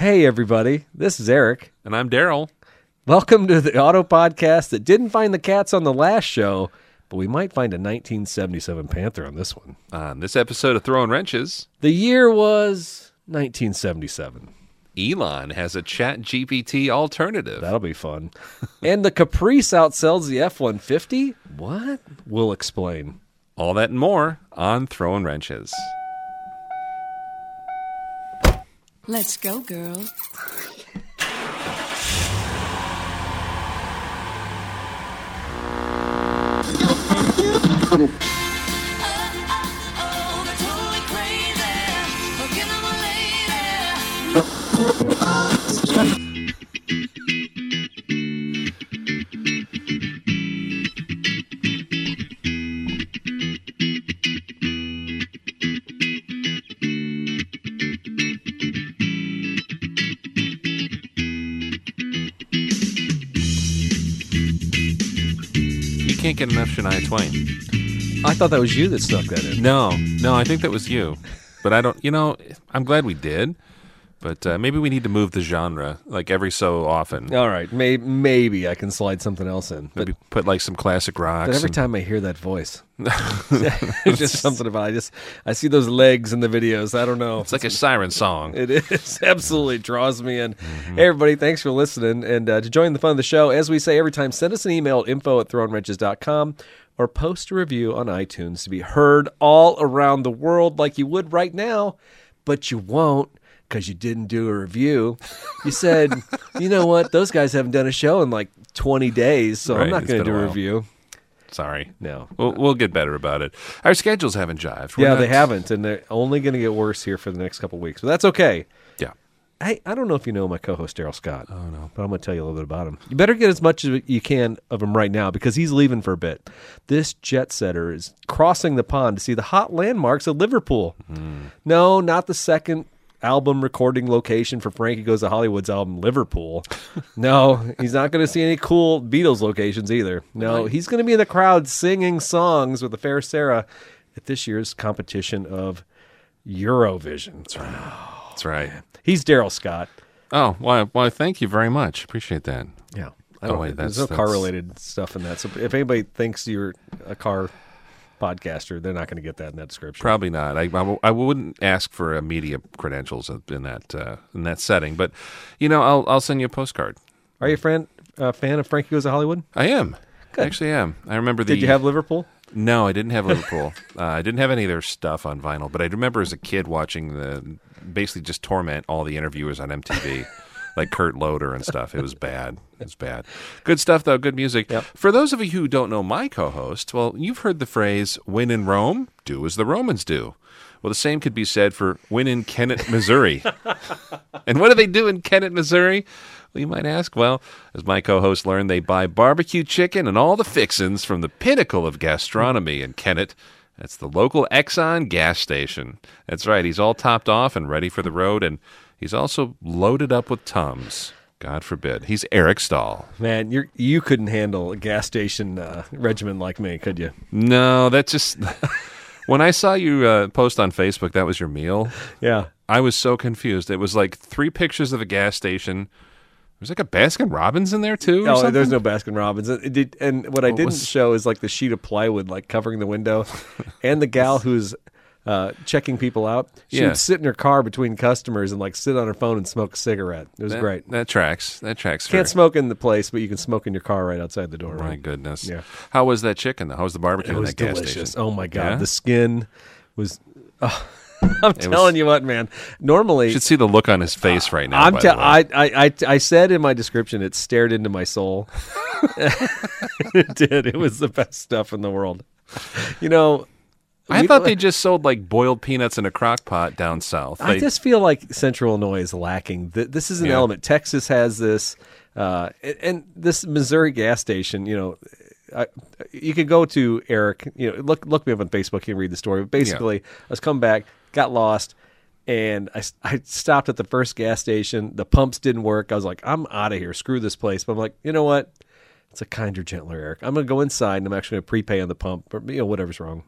Hey, everybody. This is Eric. And I'm Daryl. Welcome to the auto podcast that didn't find the cats on the last show, but we might find a 1977 Panther on this one. Uh, on this episode of Throwing Wrenches, The year was 1977. Elon has a Chat GPT alternative. That'll be fun. and the Caprice outsells the F 150? What? We'll explain. All that and more on Throwing Wrenches. Let's go, girl. Can't get enough Shania Twain. I thought that was you that snuck that in. No, no, I think that was you. But I don't, you know, I'm glad we did. But uh, maybe we need to move the genre like every so often. All right. May- maybe I can slide something else in. But, Maybe put like some classic rocks. but every and- time I hear that voice, it's just something about I just I see those legs in the videos. I don't know. It's like a siren song. It is absolutely draws me in. Hey, everybody, thanks for listening. And uh, to join the fun of the show, as we say every time, send us an email at info at throwinwrenches.com or post a review on iTunes to be heard all around the world like you would right now, but you won't because you didn't do a review. You said, you know what? Those guys haven't done a show in like 20 days, so I'm not going to do a a review. Sorry. No. We'll, we'll get better about it. Our schedules haven't jived. We're Yeah, not- they haven't, and they're only going to get worse here for the next couple weeks. But that's okay. Yeah. Hey, I don't know if you know my co-host Daryl Scott. Oh no, but I'm going to tell you a little bit about him. You better get as much as you can of him right now because he's leaving for a bit. This jet setter is crossing the pond to see the hot landmarks of Liverpool. Hmm. No, not the second album recording location for Frankie Goes to Hollywood's album Liverpool. no, he's not going to see any cool Beatles locations either. No, he's going to be in the crowd singing songs with the fair Sarah at this year's competition of Eurovision. That's right. That's right. He's Daryl Scott. Oh, why? Why? Thank you very much. Appreciate that. Yeah. I Oh, don't, wait, there's that's- no car related stuff in that. So if anybody thinks you're a car podcaster, they're not going to get that in that description. Probably not. I, I, w- I wouldn't ask for uh, media credentials in that uh, in that setting, but you know, I'll I'll send you a postcard. Are you a fan, uh, fan of Frankie Goes to Hollywood? I am. I actually am. I remember the. Did you have Liverpool? No, I didn't have Liverpool. uh, I didn't have any of their stuff on vinyl, but I remember as a kid watching the basically just torment all the interviewers on MTV. Like Kurt Loder and stuff. It was bad. It was bad. Good stuff, though. Good music. Yep. For those of you who don't know my co host, well, you've heard the phrase, when in Rome, do as the Romans do. Well, the same could be said for when in Kennett, Missouri. and what do they do in Kennett, Missouri? Well, you might ask. Well, as my co host learned, they buy barbecue chicken and all the fixins from the pinnacle of gastronomy in Kennett. That's the local Exxon gas station. That's right. He's all topped off and ready for the road, and he's also loaded up with Tums. God forbid. He's Eric Stahl. Man, you you couldn't handle a gas station uh, regimen like me, could you? No, that's just. when I saw you uh, post on Facebook, that was your meal. Yeah. I was so confused. It was like three pictures of a gas station. There's like a Baskin Robbins in there too. or Oh, something? there's no Baskin Robbins. It, it did, and what I didn't was- show is like the sheet of plywood like covering the window, and the gal who's uh, checking people out. She Yeah. would sit in her car between customers and like sit on her phone and smoke a cigarette. It was That, great. That tracks. That tracks. You can't for- smoke in the place, but you can smoke in your car right outside the door. My Right? goodness. Yeah. How was that chicken? though? How was the barbecue It was delicious. station? Oh my god, Yeah? the skin was. Oh, I'm telling you what, man. Normally, You should see the look on his face right now. I'm te-. I, I, I, I said in my description, it stared into my soul. it did. It was the best stuff in the world. You know, I thought they just sold like boiled peanuts in a crock pot down south. I They- just feel like Central Illinois is lacking. This is an Yeah. element. Texas has this, uh, and, this Missouri gas station. You know, I, you could go to Eric. You know, look look me up on Facebook. You can read the story. But basically, I was coming back, got lost, and I, I stopped at the first gas station. The pumps didn't work. I was like, I'm out of here. Screw this place. But I'm like, you know what? It's a kinder, gentler Eric. I'm going to go inside and I'm actually going to prepay on the pump or you know whatever's wrong.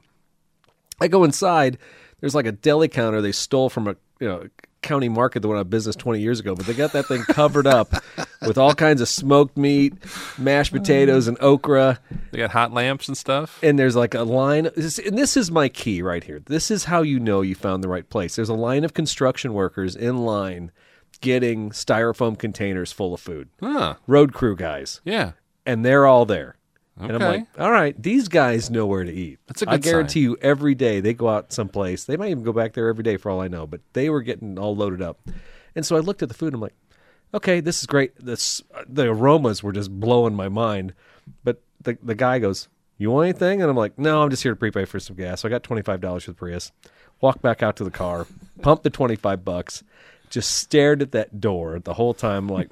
I go inside. There's like a deli counter they stole from a you know County Market that went out of business 20 years ago, but they got that thing covered up with all kinds of smoked meat, mashed potatoes, and okra. They got hot lamps and stuff. And there's like a line, and this is my key right here. This is how you know you found the right place. There's a line of construction workers in line getting styrofoam containers full of food. Huh. Road crew guys. Yeah. and they're all there. And I'm like, all right, these guys know where to eat. That's a I good I guarantee you, every day they go out someplace. They might even go back there every day for all I know. But they were getting all loaded up, and so I looked at the food. and I'm like, okay, this is great. This the aromas were just blowing my mind. But the the guy goes, you want anything? And I'm like, no, I'm just here to prepay for some gas. So I got twenty five dollars for the Prius. Walked back out to the car, pumped the twenty five bucks, just stared at that door the whole time, like.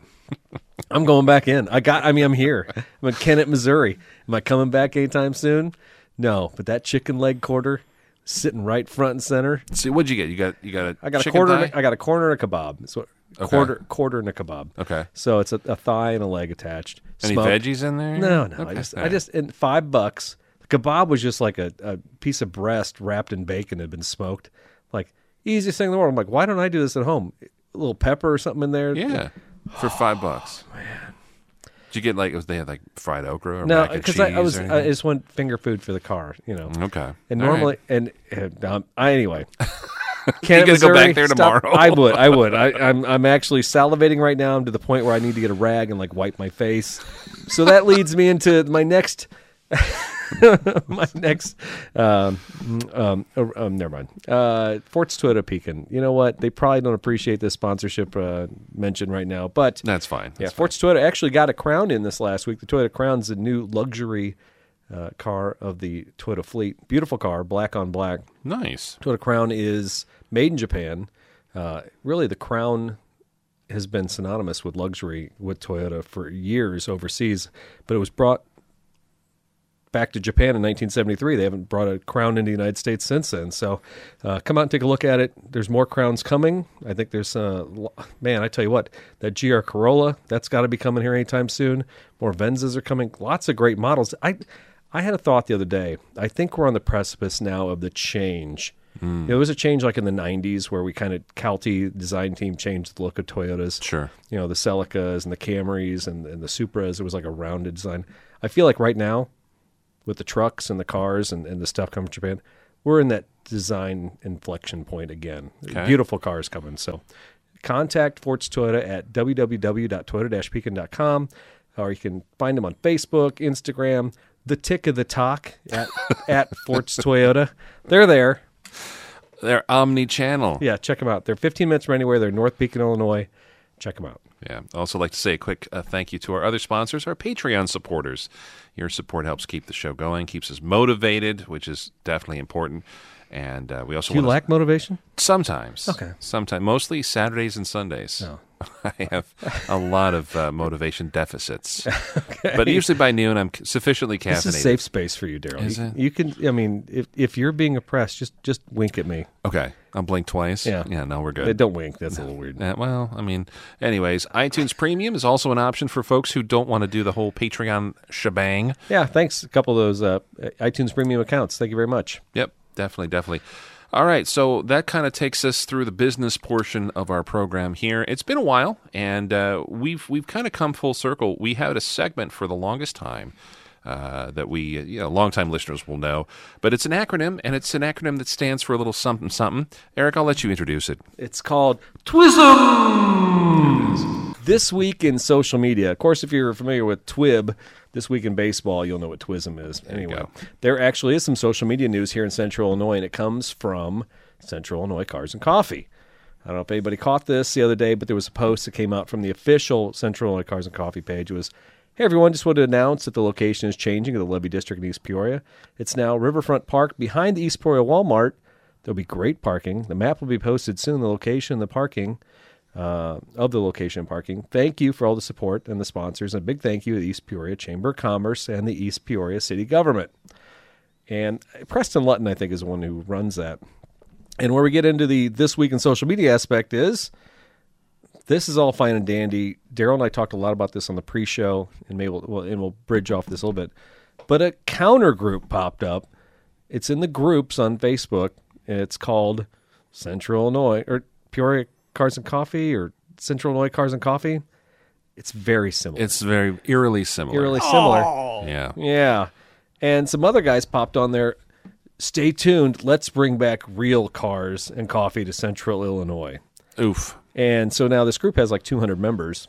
I'm going back in. I got. I mean, I'm here. I'm in Kennett, Missouri. Am I coming back anytime soon? No. But that chicken leg quarter, sitting right front and center. See, what'd you get? You got you got a I got a quarter. thigh? I got a corner and a kebab. So Okay. quarter, quarter and a kebab. Okay. So it's a, a thigh and a leg attached. Any Smoked. veggies in there? No, no. I Okay. just, All I just, and five bucks. The kebab was just like a, a piece of breast wrapped in bacon that had been smoked. Like easiest thing in the world. I'm like, why don't I do this at home? A little pepper or something in there. Yeah, for five bucks. Man, did you get like? Was they had like fried okra or No, because? I, I was, I just want finger food for the car. You know. okay. And All right. normally, and um, I anyway. Can't go back there stop- tomorrow? I would, I would. I, I'm, I'm actually salivating right now. I'm to the point where I need to get a rag and like wipe my face. So that leads me into my next, my next. Um, um, uh, um, never mind. Uh, Fort's Toyota Pekin. You know what? They probably don't appreciate this sponsorship uh, mention right now, but That's fine. yeah, That's Fort's Toyota actually got a crown in this last week. The Toyota Crown's the new luxury uh, car of the Toyota fleet. Beautiful car, black on black. nice. Toyota Crown is made in Japan. Uh, really, the Crown has been synonymous with luxury with Toyota for years overseas, but it was brought back to Japan in 1973. They haven't brought a Crown into the United States since then. So uh, come out and take a look at it. There's more Crowns coming. I think there's, uh, man, I tell you what, that GR Corolla, that's got to be coming here anytime soon. More Venzas are coming. Lots of great models. I, I had a thought the other day. I think we're on the precipice now of the change. There was a change like in the 90s where we kind of, Calty design team changed the look of Toyotas Sure. you know the Celicas and the Camrys and, and the Supras. It was like a rounded design. I feel like right now, with the trucks and the cars and, and the stuff coming from Japan, we're in that design inflection point again. Okay. Beautiful cars coming. So contact Forts Toyota at www.toyota-pekin.com or you can find them on Facebook, Instagram, the tick of the talk at, at Forts Toyota. They're there. They're omni-channel. Yeah, check them out. They're 15 minutes from anywhere. They're in North Pekin, Illinois. Check them out. Yeah. I also like to say a quick uh, thank you to our other sponsors, our Patreon supporters. Your support helps keep the show going, keeps us motivated, which is definitely important. And uh, we also Do you lack motivation? sometimes. Okay. Sometimes, mostly Saturdays and Sundays. Oh. I have a lot of uh, motivation deficits, but usually by noon I'm sufficiently caffeinated. This is safe space for you, Daryl. Is you, it? you can. I mean, if if you're being oppressed, just just wink at me. Okay, I'll blink twice. Yeah. yeah. No, we're Uh, good. Don't wink. That's a little weird. Uh, well, I mean, anyways, iTunes Premium is also an option for folks who don't want to do the whole Patreon shebang. Yeah. Thanks. A couple of those uh, iTunes Premium accounts. Thank you very much. Yep, definitely, definitely. All right, so that kind of takes us through the business portion of our program here. It's been a while, and uh, we've we've kind of come full circle. We had a segment for the longest time uh, that we, uh, you know, longtime listeners will know, but it's an acronym, and it's an acronym that stands for a little something something. Eric, I'll let you introduce it. It's called Twism. This week in social media. Of course, if you're familiar with Twib, this week in baseball, you'll know what Twism is. you Anyway, there actually is some social media news here in Central Illinois, and it comes from Central Illinois Cars and Coffee. I don't know if anybody caught this the other day, but there was a post that came out from the official Central Illinois Cars and Coffee page. It was, "Hey everyone, just wanted to announce that the location is changing of the Levy District in East Peoria. It's now Riverfront Park behind the East Peoria Walmart. There'll be great parking. The map will be posted soon. The location, the parking." Uh, of the location and parking. Thank you for all the support and the sponsors. A big thank you to the East Peoria Chamber of Commerce and the East Peoria City Government. And Preston Lutton, I think, is the one who runs that. And where we get into the this week in social media aspect is this is all fine and dandy. Daryl and I talked a lot about this on the pre-show, and maybe we'll, well, and we'll bridge off this a little bit. But a counter group popped up. It's in the groups on Facebook. It's called Central Illinois or Peoria Cars and Coffee or Central Illinois Cars and Coffee, it's very similar. It's very eerily similar. eerily similar. Oh. Yeah. Yeah. And some other guys popped on there. Stay tuned. Let's bring back real cars and coffee to Central Illinois. Oof. And so now this group has like 200 members.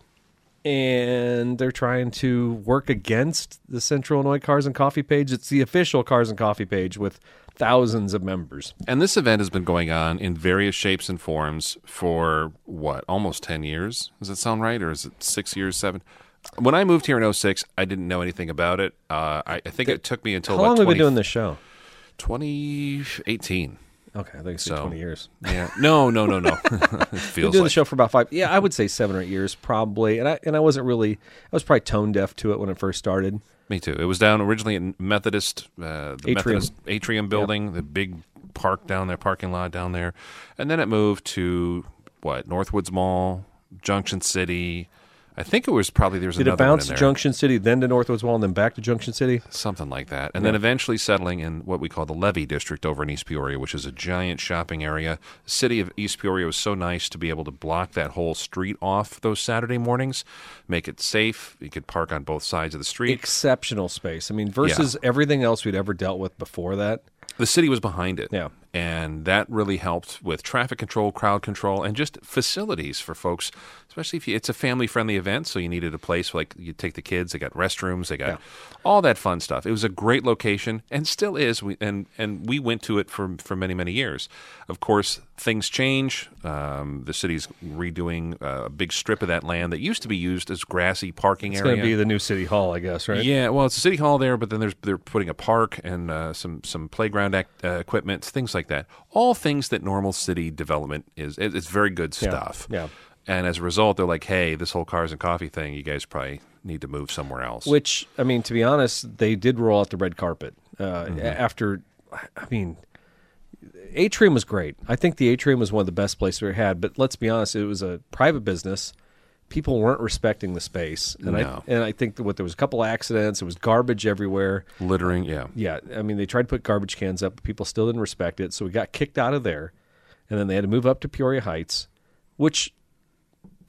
And they're trying to work against the Central Illinois Cars and Coffee page. It's the official Cars and Coffee page with thousands of members. And this event has been going on in various shapes and forms for what, almost 10 years? Does that sound right? Or is it six years, seven? When I moved here in 06, I didn't know anything about it. Uh, I, I think it took me until How long have we been doing this show? 2018. Okay, I think it's So- 20 years. Yeah. No, no, no, no. it feels been doing like the show for about five. Yeah, I would say seven or eight years probably. And I and I wasn't really. I was probably tone deaf to it when it first started. Me too. It was down originally in Methodist, uh, the Atrium. Methodist atrium building, the big park down there, parking lot down there, and then it moved to what Northwoods Mall, Junction City. I think it was probably there was Did it another bounce to. Junction City, then to Northwoods Mall, and then back to Junction City? something like that, and then eventually settling in what we call the Levy District over in East Peoria, which is a giant shopping area. The city of East Peoria was so nice to be able to block that whole street off those Saturday mornings, make it safe. You could park on both sides of the street. Exceptional space. I mean, versus everything else we'd ever dealt with before that. the city was behind it. Yeah. And that really helped with traffic control, crowd control, and just facilities for folks, especially if you, it's a family friendly event. So you needed a place like you take the kids, they got restrooms, they got Yeah. all that fun stuff. It was a great location and still is. We, and, and we went to it for, for many, many years. Of course, things change. Um, the city's redoing uh, a big strip of that land that used to be used as grassy parking It's area. going to be the new city hall, I guess, right? Yeah, well, it's a city hall there, but then there's they're putting a park and uh, some some playground act, uh, equipment, things like that. All things that normal city development is. It, it's very good Yeah, stuff. yeah. And as a result, they're like, "Hey, this whole cars and coffee thing, you guys probably need to move somewhere else." Which, I mean, to be honest, they did roll out the red carpet uh, Mm-hmm. after. I mean, Atrium was great. I think the Atrium was one of the best places we had. But let's be honest, it was a private business. People weren't respecting the space, and No. I and I think that what there was a couple accidents. It was garbage everywhere. littering, yeah, Yeah, I mean, they tried to put garbage cans up, but people still didn't respect it. So we got kicked out of there, and then they had to move up to Peoria Heights, which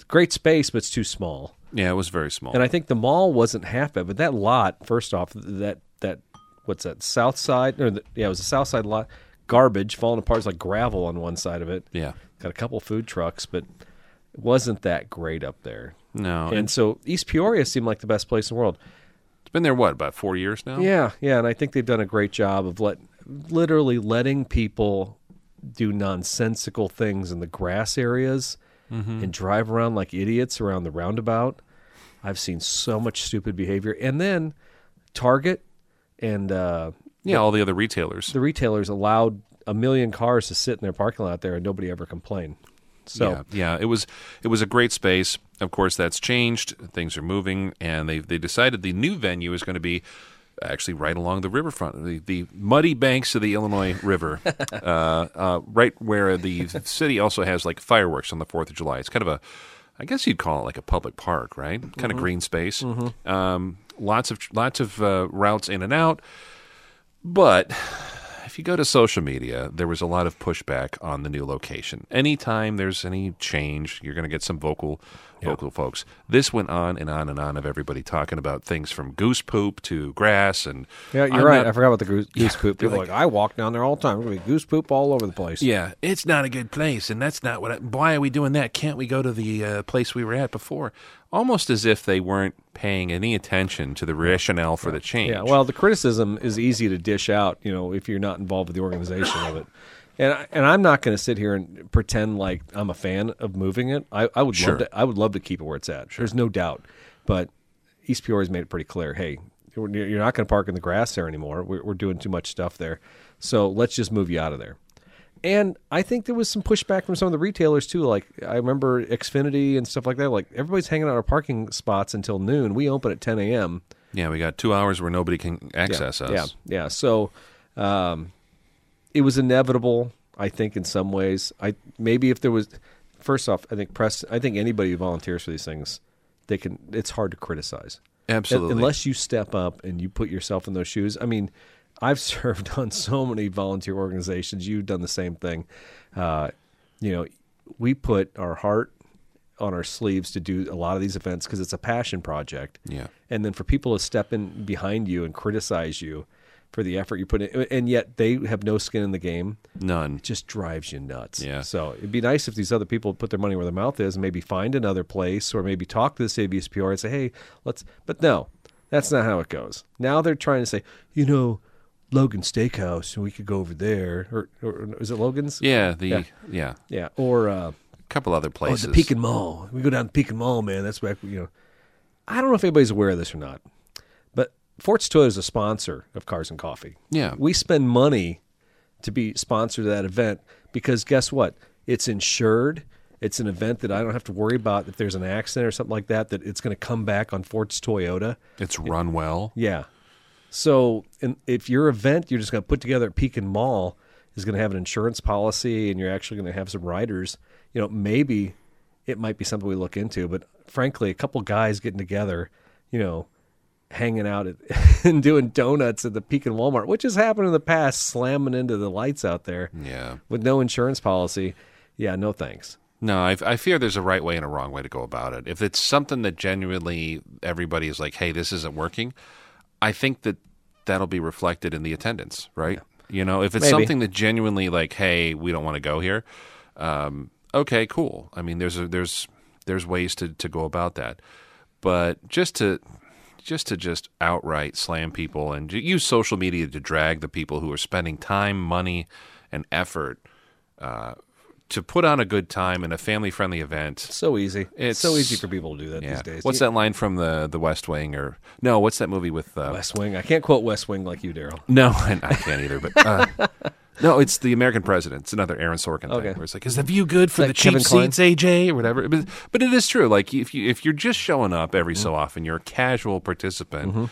great space, but it's too small. yeah, it was very small. And I think the mall wasn't half bad, but that lot, first off, that that what's that south side? Or the, yeah, it was the south side lot. Garbage falling apart. It's like gravel on one side of it. yeah, Got a couple food trucks, but it wasn't that great up there. no, And so East Peoria seemed like the best place in the world. it's been there what about four years now? Yeah, yeah, and I think they've done a great job of let literally letting people do nonsensical things in the grass areas and drive around like idiots around the roundabout. I've seen so much stupid behavior, and then Target and uh, yeah. All the other retailers. the retailers allowed a million cars to sit in their parking lot there, and nobody ever complained. So yeah, yeah, it was it was a great space. Of course, that's changed. Things are moving, and they they decided the new venue is going to be actually right along the riverfront, the, the muddy banks of the Illinois River, uh, uh, right where the city also has like fireworks on the Fourth of July. It's kind of a, I guess you'd call it like a public park, right? Kind of green space. Um, lots of lots of uh, routes in and out, but if you go to social media, there was a lot of pushback on the new location. Anytime there's any change, you're going to get some vocal vocal folks. This went on and on and on of everybody talking about things from goose poop to grass and yeah, you're I'm right. not- I forgot about the goose, goose poop. People are like, I walk down there all the time. There's gonna be goose poop all over the place. yeah, it's not a good place, and that's not what. I, why are we doing that? Can't we go to the uh, place we were at before? Almost as if they weren't paying any attention to the rationale for the change. Yeah, well, the criticism is easy to dish out, you know, if you're not involved with the organization of it. And I, and I'm not going to sit here and pretend like I'm a fan of moving it. I, I would Sure. love to. I would love to keep it where it's at. There's no doubt. But East Peoria's made it pretty clear. Hey, you're you're not going to park in the grass there anymore. We're, we're doing too much stuff there. So let's just move you out of there. And I think there was some pushback from some of the retailers too. Like I remember Xfinity and stuff like that. Like everybody's hanging out our parking spots until noon. We open at 10 a.m. yeah, we got two hours where nobody can access yeah, us. Yeah, yeah. So um, it was inevitable, I think, in some ways. I maybe if there was, first off, I think press. I think anybody who volunteers for these things, they can. It's hard to criticize. Absolutely. Unless you step up and you put yourself in those shoes. I mean, I've served on so many volunteer organizations. You've done the same thing. Uh, you know, we put our heart on our sleeves to do a lot of these events because it's a passion project. Yeah. And then for people to step in behind you and criticize you for the effort you put in, and yet they have no skin in the game, None. it just drives you nuts. Yeah. So it'd be nice if these other people put their money where their mouth is and maybe find another place or maybe talk to the CBSPR and say, hey, let's. But no, that's not how it goes. Now they're trying to say, you know, Logan Steakhouse, and we could go over there. Or, or is it Logan's? Yeah. The Yeah. yeah. Yeah. Or, uh, couple other oh, places. the Pekin Mall. We go down to Pekin Mall, man. That's back, you know. I don't know if anybody's aware of this or not, Forts Toyota is a sponsor of Cars and Coffee. Yeah. We spend money to be sponsored to that event because guess what? It's insured. It's an event that I don't have to worry about if there's an accident or something like that, that it's going to come back on Forts Toyota. It's run well. Yeah. So and if your event you're just going to put together at Pekin Mall is going to have an insurance policy and you're actually going to have some riders, you know, maybe it might be something we look into. But frankly, a couple guys getting together, you know, hanging out at, and doing donuts at the Pekin Walmart, which has happened in the past, slamming into the lights out there Yeah. with no insurance policy. Yeah, no thanks. No, I, I fear there's a right way and a wrong way to go about it. If it's something that genuinely everybody is like, "Hey, this isn't working," I think that that'll be reflected in the attendance, right? You know, if it's Maybe. something that genuinely like, "Hey, we don't want to go here," um, okay, cool. I mean, there's a, there's there's ways to to go about that, but just to just to just outright slam people and use social media to drag the people who are spending time, money, and effort uh, to put on a good time in a family friendly event. So easy. It's so easy for people to do that Yeah. these days. What's that line from the the West Wing or no? What's that movie with? Uh, West Wing. I can't quote West Wing like you, Daryl. no, I, I can't either. But uh, no, it's the American President. It's another Aaron Sorkin Okay. thing where it's like, is the view good for the cheap Kevin seats, AJ, or whatever? But, but it is true. Like if you if you're just showing up every Mm-hmm. so often, you're a casual participant.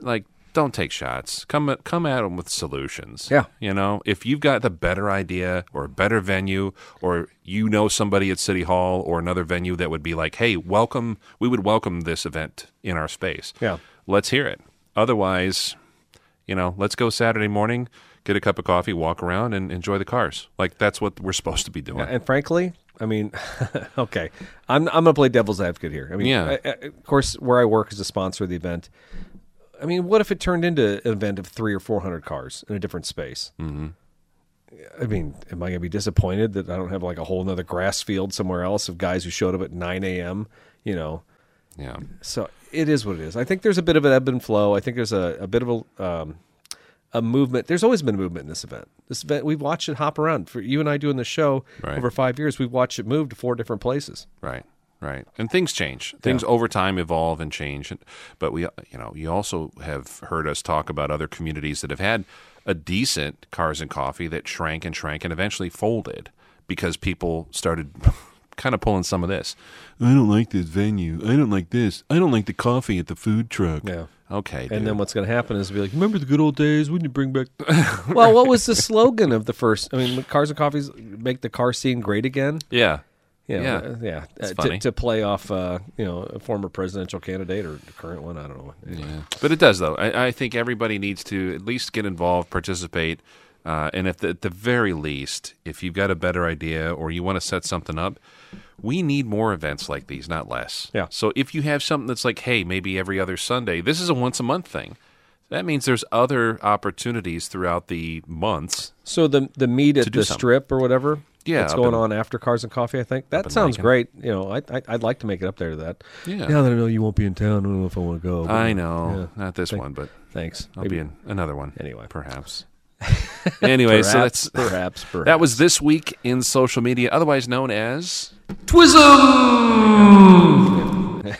Like. Don't take shots. Come come at them with solutions. Yeah. you know, if you've got the better idea or a better venue, or you know somebody at City Hall or another venue that would be like, "Hey, welcome. We would welcome this event in our space." Yeah. let's hear it. Otherwise, you know, let's go Saturday morning, get a cup of coffee, walk around, and enjoy the cars. Like that's what we're supposed to be doing. And frankly, I mean, okay, I'm I'm gonna play devil's advocate here. I mean, Yeah. I- I- of course, where I work as a sponsor of the event. I mean, what if it turned into an event of three or four hundred cars in a different space? Mm-hmm. I mean, am I gonna be disappointed that I don't have like a whole another grass field somewhere else of guys who showed up at nine a.m. You know, yeah, so it is what it is. I think there's a bit of an ebb and flow. I think there's a, a bit of a um, a movement. There's always been a movement in this event. This event we've watched it hop around. For you and I doing the show Right. over five years, we've watched it move to four different places. right, right. And things change. Things over time evolve and change. But we, you know, you also have heard us talk about other communities that have had a decent cars and coffee that shrank and shrank and eventually folded because people started. Kind of pulling some of this. I don't like this venue. I don't like this. I don't like the coffee at the food truck. Yeah. Okay. And dude. then what's going to happen is be like, remember the good old days? Wouldn't you bring back? well, what was the slogan of the first? I mean, cars and coffees make the car scene great again. yeah. You know, Yeah. uh, yeah. Uh, funny. to, to play off, uh, you know, a former presidential candidate or the current one. I don't know. Yeah. But it does, though. I, I think everybody needs to at least get involved, participate, uh, and if the, at the very least, if you've got a better idea or you want to set something up, we need more events like these, not less. Yeah. So if you have something that's like, hey, maybe every other Sunday, this is a once a month thing. That means there's other opportunities throughout the months. So the the meet at the strip or whatever. Yeah, that's going in- on after Cars and Coffee. I think that sounds great. You know, I, I I'd like to make it up there to that. Yeah. Now that I know you won't be in town, I don't know if I want to go. I know, Yeah. not this Thank- one, but Thanks. I'll Maybe- be in another one. Anyway. perhaps. anyway, so that's perhaps, perhaps. that was this week in social media, otherwise known as.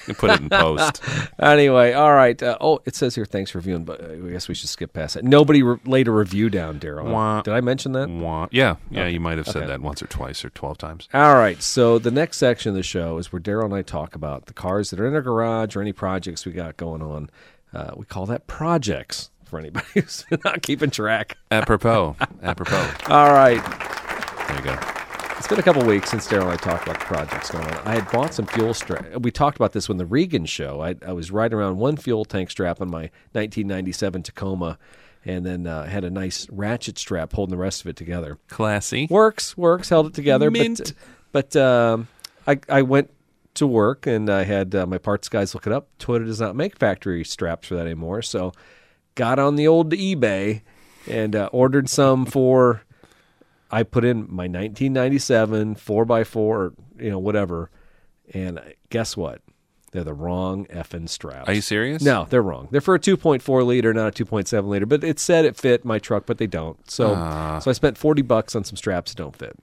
You put it in post. Anyway, all right. Uh, oh, it says here, thanks for reviewing, but uh, I guess we should skip past it. Nobody re- laid a review down, Daryl. Did I mention that? Wah. Yeah, yeah, you might have said Okay. that once or twice or twelve times. All right. So the next section of the show is where Daryl and I talk about the cars that are in our garage or any projects we got going on. Uh, we call that projects for anybody who's not keeping track. Apropos, apropos. All right. There you go. It's been a couple weeks since Daryl and I talked about the projects going on. I had bought some fuel strap. We talked about this when the Regan show. I, I was riding around one fuel tank strap on my 1997 Tacoma, and then uh, had a nice ratchet strap holding the rest of it together. Classy. Works, works, held it together. Mint. But, But um, I I went to work and I had uh, my parts guys look it up. Toyota does not make factory straps for that anymore. So got on the old eBay and uh, ordered some for. I put in my 1997 4x4, you know, whatever. And guess what? They're the wrong effing straps. Are you serious? No, they're wrong. They're for a 2.4 liter, not a 2.7 liter. But it said it fit my truck, but they don't. So, Ah. so I spent 40 bucks on some straps that don't fit.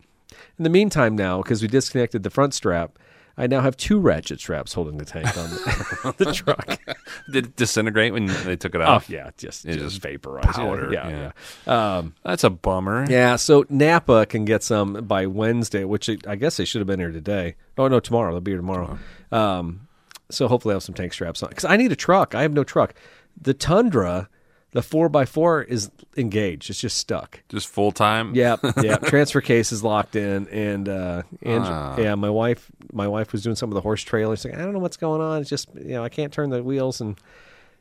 In the meantime, now because we disconnected the front strap, I now have two ratchet straps holding the tank on the, on the truck. Did it disintegrate when they took it Oh off? yeah, just It just just vaporized. powder, Yeah, yeah. yeah. Um, That's a bummer. yeah, so Napa can get some by Wednesday, which I guess they should have been here today. Oh no, tomorrow they'll be here tomorrow. Um, so hopefully I have some tank straps on because I need a truck. I have no truck. The Tundra, the four by four is engaged. It's just stuck. Just full time. Yeah, yeah. Transfer case is locked in, and uh, and Ah. yeah, my wife, my wife was doing some of the horse trailers. Like, I don't know what's going on. It's just you know I can't turn the wheels, and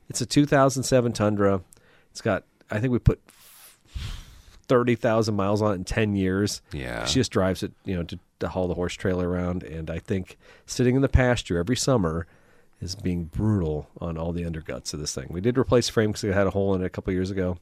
it's a 2007 Tundra. It's got I think we put thirty thousand miles on it in ten years. Yeah. she just drives it, you know, to, to haul the horse trailer around. And I think sitting in the pasture every summer is being brutal on all the underguts of this thing. We did replace frame because it had a hole in it a couple years ago.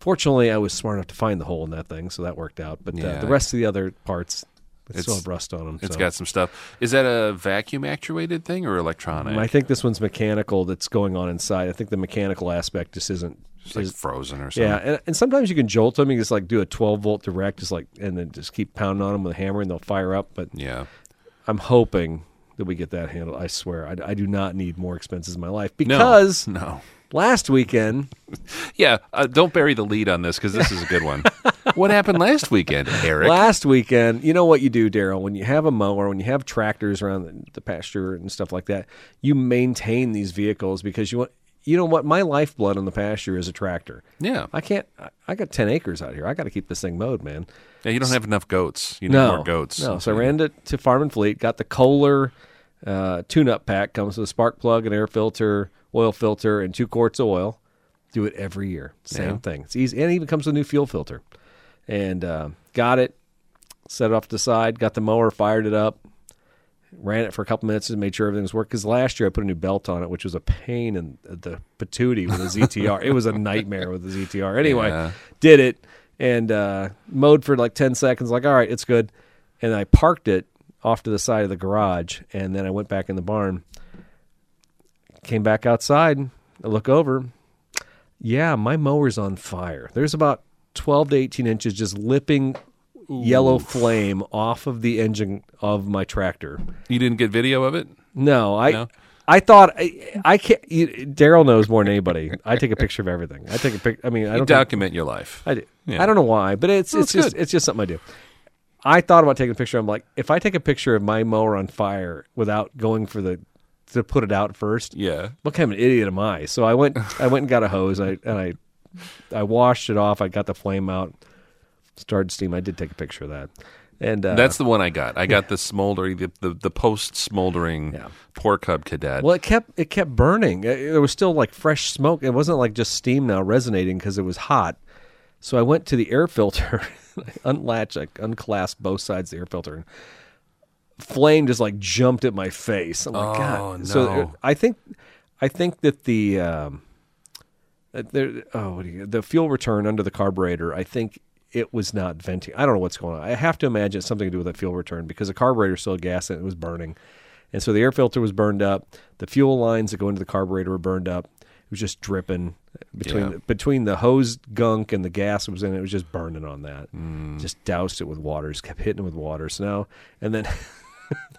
Fortunately, I was smart enough to find the hole in that thing, so that worked out. But uh, Yeah. the rest of the other parts, it's still have rust on them. It's so. got some stuff. Is that a vacuum actuated thing or electronic? I think this one's mechanical that's going on inside. I think the mechanical aspect just isn't. it's like is- frozen or something. yeah, and, and sometimes you can jolt them. You just like do a 12 volt direct, just like, and then just keep pounding on them with a hammer, and they'll fire up. But Yeah. I'm hoping that we get that handled. I swear, I, I do not need more expenses in my life because no. last weekend Yeah. Uh, don't bury the lead on this because this is a good one. what happened last weekend, Eric? Last weekend, you know what you do, Daryl? When you have a mower, when you have tractors around the, the pasture and stuff like that, you maintain these vehicles because you want. You know what? My lifeblood on the pasture is a tractor. yeah. I can't. I- got ten acres out here. I got to keep this thing mowed, man. Yeah. You don't have enough goats. You need no more goats. No, so I ran to, to Farm and Fleet, got the Kohler uh, tune-up pack. Comes with a spark plug, an air filter, oil filter, and two quarts of oil. Do it every year. Same Yeah. thing. It's easy, and it even comes with a new fuel filter. And uh, got it, set it off to the side, got the mower, fired it up, ran it for a couple minutes and made sure everything was working. Because last year I put a new belt on it, which was a pain in the patootie with a ZTR. it was a nightmare with the ZTR. Anyway, Yeah. did it and uh, mowed for like 10 seconds. Like, all right, it's good. And I parked it off to the side of the garage. And then I went back in the barn. Came back outside. I look over. Yeah, my mower's on fire. There's about 12 to 18 inches just lipping yellow flame off of the engine of my tractor. You didn't get video of it? No, I No? I thought I, I can't. Daryl knows more than anybody. I take a picture of everything. I take a pic. I mean, I You take- document your life. I do. Yeah. I don't know why, but it's Well, it's it's just it's just something I do. I thought about taking a picture. I'm like, if I take a picture of my mower on fire without going for the to put it out first, Yeah. what kind of an idiot am I? So I went I went and got a hose. I and I I washed it off. I got the flame out. Started steam. I did take a picture of that. And uh, That's the one I got. I got the smoldering, the, the, the post smoldering Yeah. poor cub cadet. Well, it kept it kept burning. It- There was still like fresh smoke. It wasn't like just steam now resonating because it was hot. So I went to the air filter, unlatched, like unclasped both sides of the air filter. and Flame just like jumped at my face. I'm like, Oh, God. So no. uh, I think, I think that the um, there. Oh, what do you, the fuel return under the carburetor. I think it was not venting. I don't know what's going on. I have to imagine it's something to do with that fuel return because the carburetor still had gas and it was burning. And so the air filter was burned up. The fuel lines that go into the carburetor were burned up. Was just dripping between Yeah. the, between the hose gunk and the gas was in it. It was just burning on that. Mm. Just doused it with water. Just kept hitting it with water. So now and then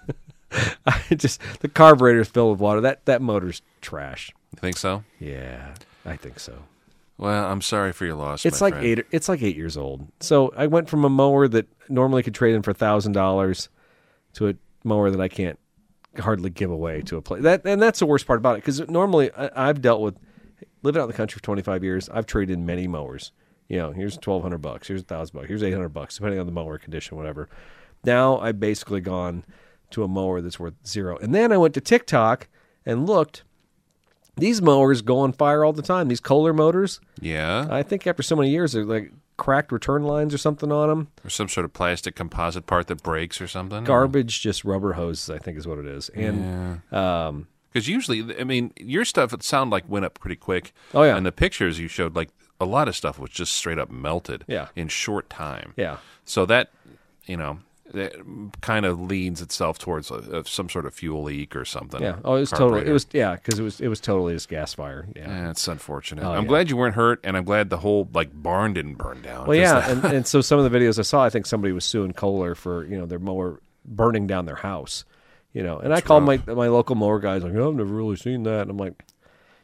I just the carburetor's filled with water. That that motor's trash. you think so? Yeah, I think so. Well, I'm sorry for your loss. It's like friend. eight. It's like eight years old. So I went from a mower that normally could trade in for thousand dollars to a mower that I can't hardly give away to a place. That and that's the worst part about it because normally I, I've dealt with living out in the country for twenty five years. I've traded in many mowers. You know, here's twelve hundred bucks. Here's a thousand bucks. Here's eight hundred bucks, depending on the mower condition, whatever. Now I've basically gone to a mower that's worth zero. And then I went to TikTok and looked. These mowers go on fire all the time. These Kohler motors. Yeah. I think after so many years, they're like cracked return lines or something on them. or some sort of plastic composite part that breaks or something. Garbage, just rubber hoses, I think is what it is. And um, Because usually, I mean, your stuff it sounded like went up pretty quick. Oh, yeah. And the pictures you showed, like a lot of stuff was just straight up melted. Yeah. In short time. yeah, So that, you know, that kind of leans itself towards a, a, some sort of fuel leak or something. yeah. Oh, it was totally. It was yeah, because it was it was totally just gas fire. Yeah. Yeah, it's unfortunate. Oh, I'm yeah. glad you weren't hurt, and I'm glad the whole like barn didn't burn down. Well, yeah, and, and so some of the videos I saw, I think somebody was suing Kohler for you know their mower burning down their house, you know. And I called my my local mower guys like, oh, I've never really seen that, and I'm like,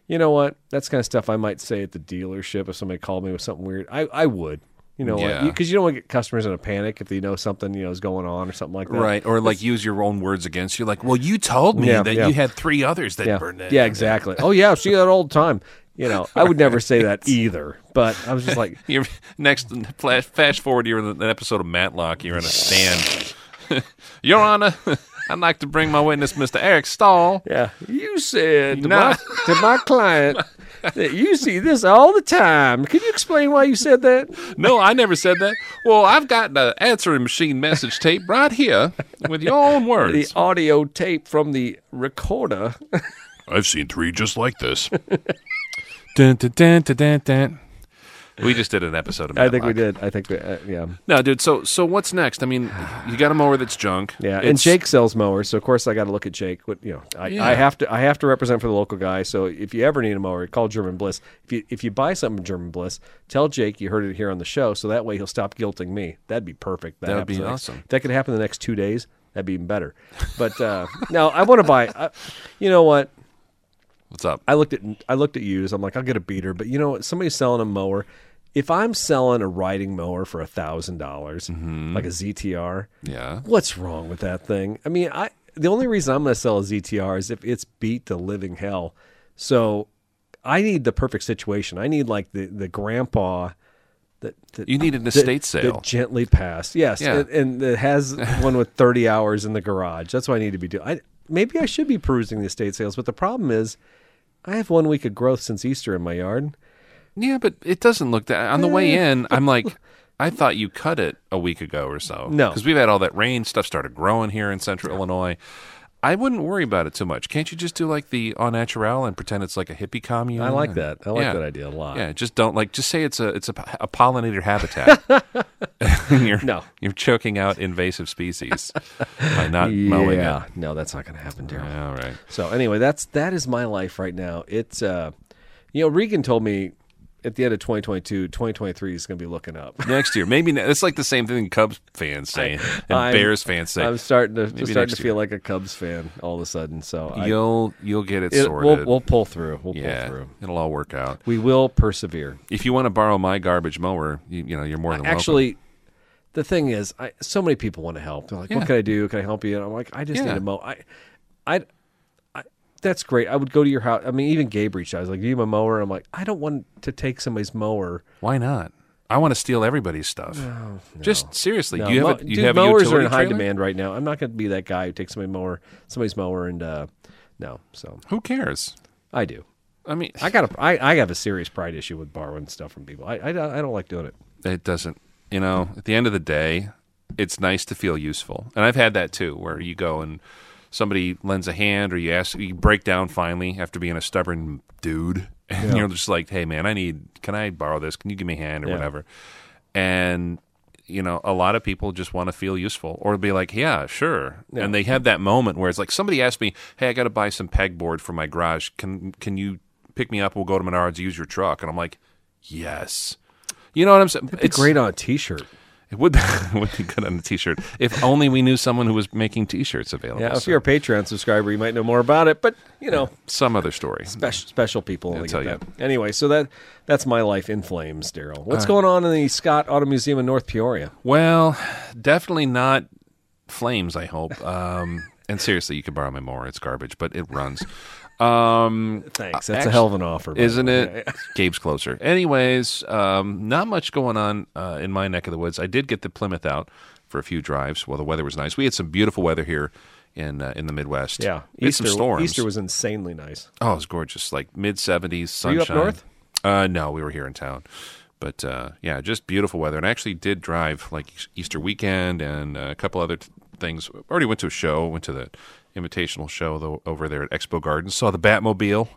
you know what? That's kind of stuff I might say at the dealership if somebody called me with something weird. I I would, you know, Yeah. because you, don't want to get customers in a panic if they know something you know is going on or something like that. right, or like use your own words against you, like, well, you told me Yeah, that yeah. you had three others that Yeah, burned down. yeah, exactly. Oh yeah, see that all the time. You know, I would never say that either, but I was just like, You're next flash, fast forward. You're in an episode of Matlock. You're in a stand. Your Honor, I'd like to bring my witness, Mr. Eric Stahl. Yeah, you said to, my, to my client you see this all the time. Can you explain why you said that? No, I never said that. Well, I've got the answering machine message tape right here with your own words. The audio tape from the recorder. I've seen three just like this. dun, dun, dun, dun, dun, dun. We just did an episode of I think we did. I think we, uh, yeah, No, dude. So, so what's next? I mean, you got a mower that's junk. yeah. and It's- Jake sells mowers, so of course I got to look at Jake. What you know, I, Yeah. I have to. I have to represent for the local guy. So if you ever need a mower, call German Bliss. If you if you buy something from German Bliss, tell Jake you heard it here on the show, so that way he'll stop guilting me. That'd be perfect. That That would happens be the next- awesome. If that could happen in the next two days. That'd be even better. But uh, no, I want to buy. I, you know what? What's up? I looked at I looked at used. I'm like, I'll get a beater, but you know what? Somebody's selling a mower. If I'm selling a riding mower for a thousand dollars, Mm-hmm. like a ZTR, Yeah. what's wrong with that thing? I mean, I the only reason I'm going to sell a ZTR is if it's beat to living hell. So I need the perfect situation. I need like the the grandpa that, that You need an that- estate that sale. gently passed. Yes, Yeah. and, and it has one with 30 hours in the garage. That's what I need to be doing. I, maybe I should be perusing the estate sales, but the problem is, I have one week of growth since Easter in my yard. Yeah, but it doesn't look that. On the way in, I'm like, I thought you cut it a week ago or so. No. because we've had all that rain. Stuff started growing here in Central Illinois. I wouldn't worry about it too much. Can't you just do like the au naturel and pretend it's like a hippie commune? I like And- that. I like Yeah. that idea a lot. Yeah, just don't like. Just say it's a it's a, a pollinator habitat. you're, No. you're choking out invasive species by not mowing yeah. it. No, that's not going to happen, Daryl. All right. So anyway, that's that is my life right now. It's uh, you know, Regan told me at the end of 2022, 2023 is going to be looking up. Next year, maybe ne- it's like the same thing Cubs fans say and I'm- Bears fans saying. I'm starting to Maybe starting to year. feel like a Cubs fan all of a sudden. So You'll you'll get it, it- sorted. we'll we'll pull through. We'll yeah, pull through. it'll all work out. We will persevere. If you want to borrow my garbage mower, you, you know you're more than welcome. Actually, the thing is, I, so many people want to help. They're like, Yeah. "What can I do? Can I help you?" And I'm like, "I just Yeah. need a mow." I, I, I, that's great. I would go to your house. I mean, even Gabe reached out. I was like, "Do you have a mower?" I'm like, "I don't want to take somebody's mower." why not? I want to steal everybody's stuff. Just seriously, No, do you have mo- a, you dude, have mowers are in high trailer? demand right now. I'm not going to be that guy who takes somebody's mower, somebody's mower, and uh, no. So Who cares? I do. I mean, I got a. I, I have a serious pride issue with borrowing stuff from people. I, I, I don't like doing it. it doesn't. You know, at the end of the day, it's nice to feel useful, and I've had that too, where you go and somebody lends a hand, or you ask, you break down finally after being a stubborn dude, and you're just like, "Hey, man, I need. Can I borrow this? Can you give me a hand or Yeah. whatever?" And you know, a lot of people just want to feel useful, or be like, "Yeah, sure," Yeah. and they have that moment where it's like somebody asked me, "Hey, I got to buy some pegboard for my garage. Can can you pick me up? We'll go to Menards, use your truck," and I'm like, "Yes." You know what I'm saying? It's great on a T-shirt. It would, would be good on a T-shirt if only we knew someone who was making T-shirts available. Yeah, if So, you're a Patreon subscriber, you might know more about it. But you know, some other story. special special people only tell you. that. Anyway, so that that's my life in flames, Daryl. What's going on in the Scott Auto Museum in North Peoria? Well, definitely not flames. I hope. Um, and seriously, you can borrow my mower. It's garbage, but it runs. Um, Thanks. That's a hell of an offer, isn't it? Gabe's closer. Anyways, um, not much going on uh, in my neck of the woods. I did get the Plymouth out for a few drives. Well, the weather was nice. We had some beautiful weather here in uh, in the Midwest. Yeah, we had Easter. some storms. Easter was insanely nice. Oh, it was gorgeous. Like mid seventies Were you sunshine. up north? Uh, no, we were here in town. but uh, yeah, just beautiful weather. And I actually did drive like Easter weekend and a couple other t- things. Already went to a show. Went to the invitational show though, over there at Expo Gardens. Saw the Batmobile.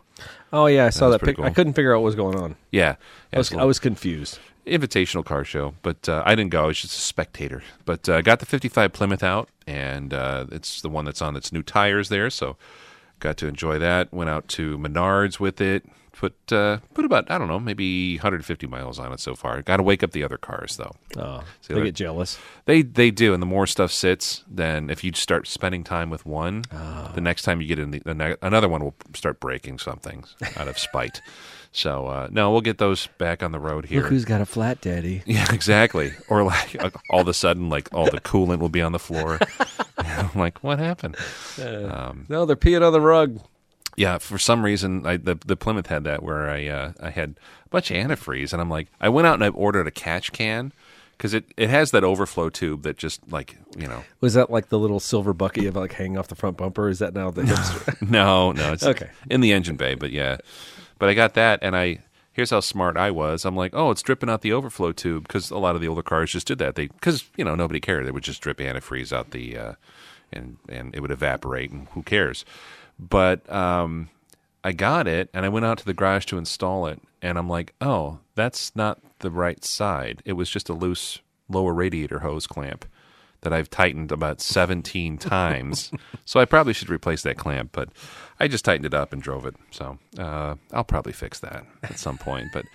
Oh yeah, I saw that. pretty Pic- I couldn't figure out what was going on. Yeah, I was, yeah, I was confused. invitational car show, but uh, I didn't go. I was just a spectator. But uh, got the 55 Plymouth out, and uh, it's the one that's on its new tires there. So got to enjoy that. Went out to Menards with it. Put uh, put about I don't know maybe 150 miles on it so far. Got to wake up the other cars though. Oh, See, they get jealous. They they do, and the more stuff sits, then if you start spending time with one, Ah. the next time you get in the, the ne- another one will start breaking something out of spite. So uh, no, we'll get those back on the road here. Look who's got a flat, Daddy. Yeah, exactly. Or like uh, all of a sudden, like all the coolant will be on the floor. I'm like, what happened? Um, No, they're peeing on the rug. Yeah, for some reason, I, the the Plymouth had that where I uh, I had a bunch of antifreeze, and I'm like, I went out and I ordered a catch can because it it has that overflow tube that just like you know, Was that like the little silver bucket you have like hanging off the front bumper? Is that now the hipster? no, no, it's Okay. in the engine bay, but yeah, but I got that, and I. Here's how smart I was. I'm like, oh, it's dripping out the overflow tube because a lot of the older cars just did that. They because you know nobody cared. They would just drip antifreeze out the, uh, and and it would evaporate, and who cares? But um, I got it, and I went out to the garage to install it, and I'm like, oh, that's not the right side. It was just a loose lower radiator hose clamp that I've tightened about 17 times. so I probably should replace that clamp, but I just tightened it up and drove it. So uh, I'll probably fix that at some point. But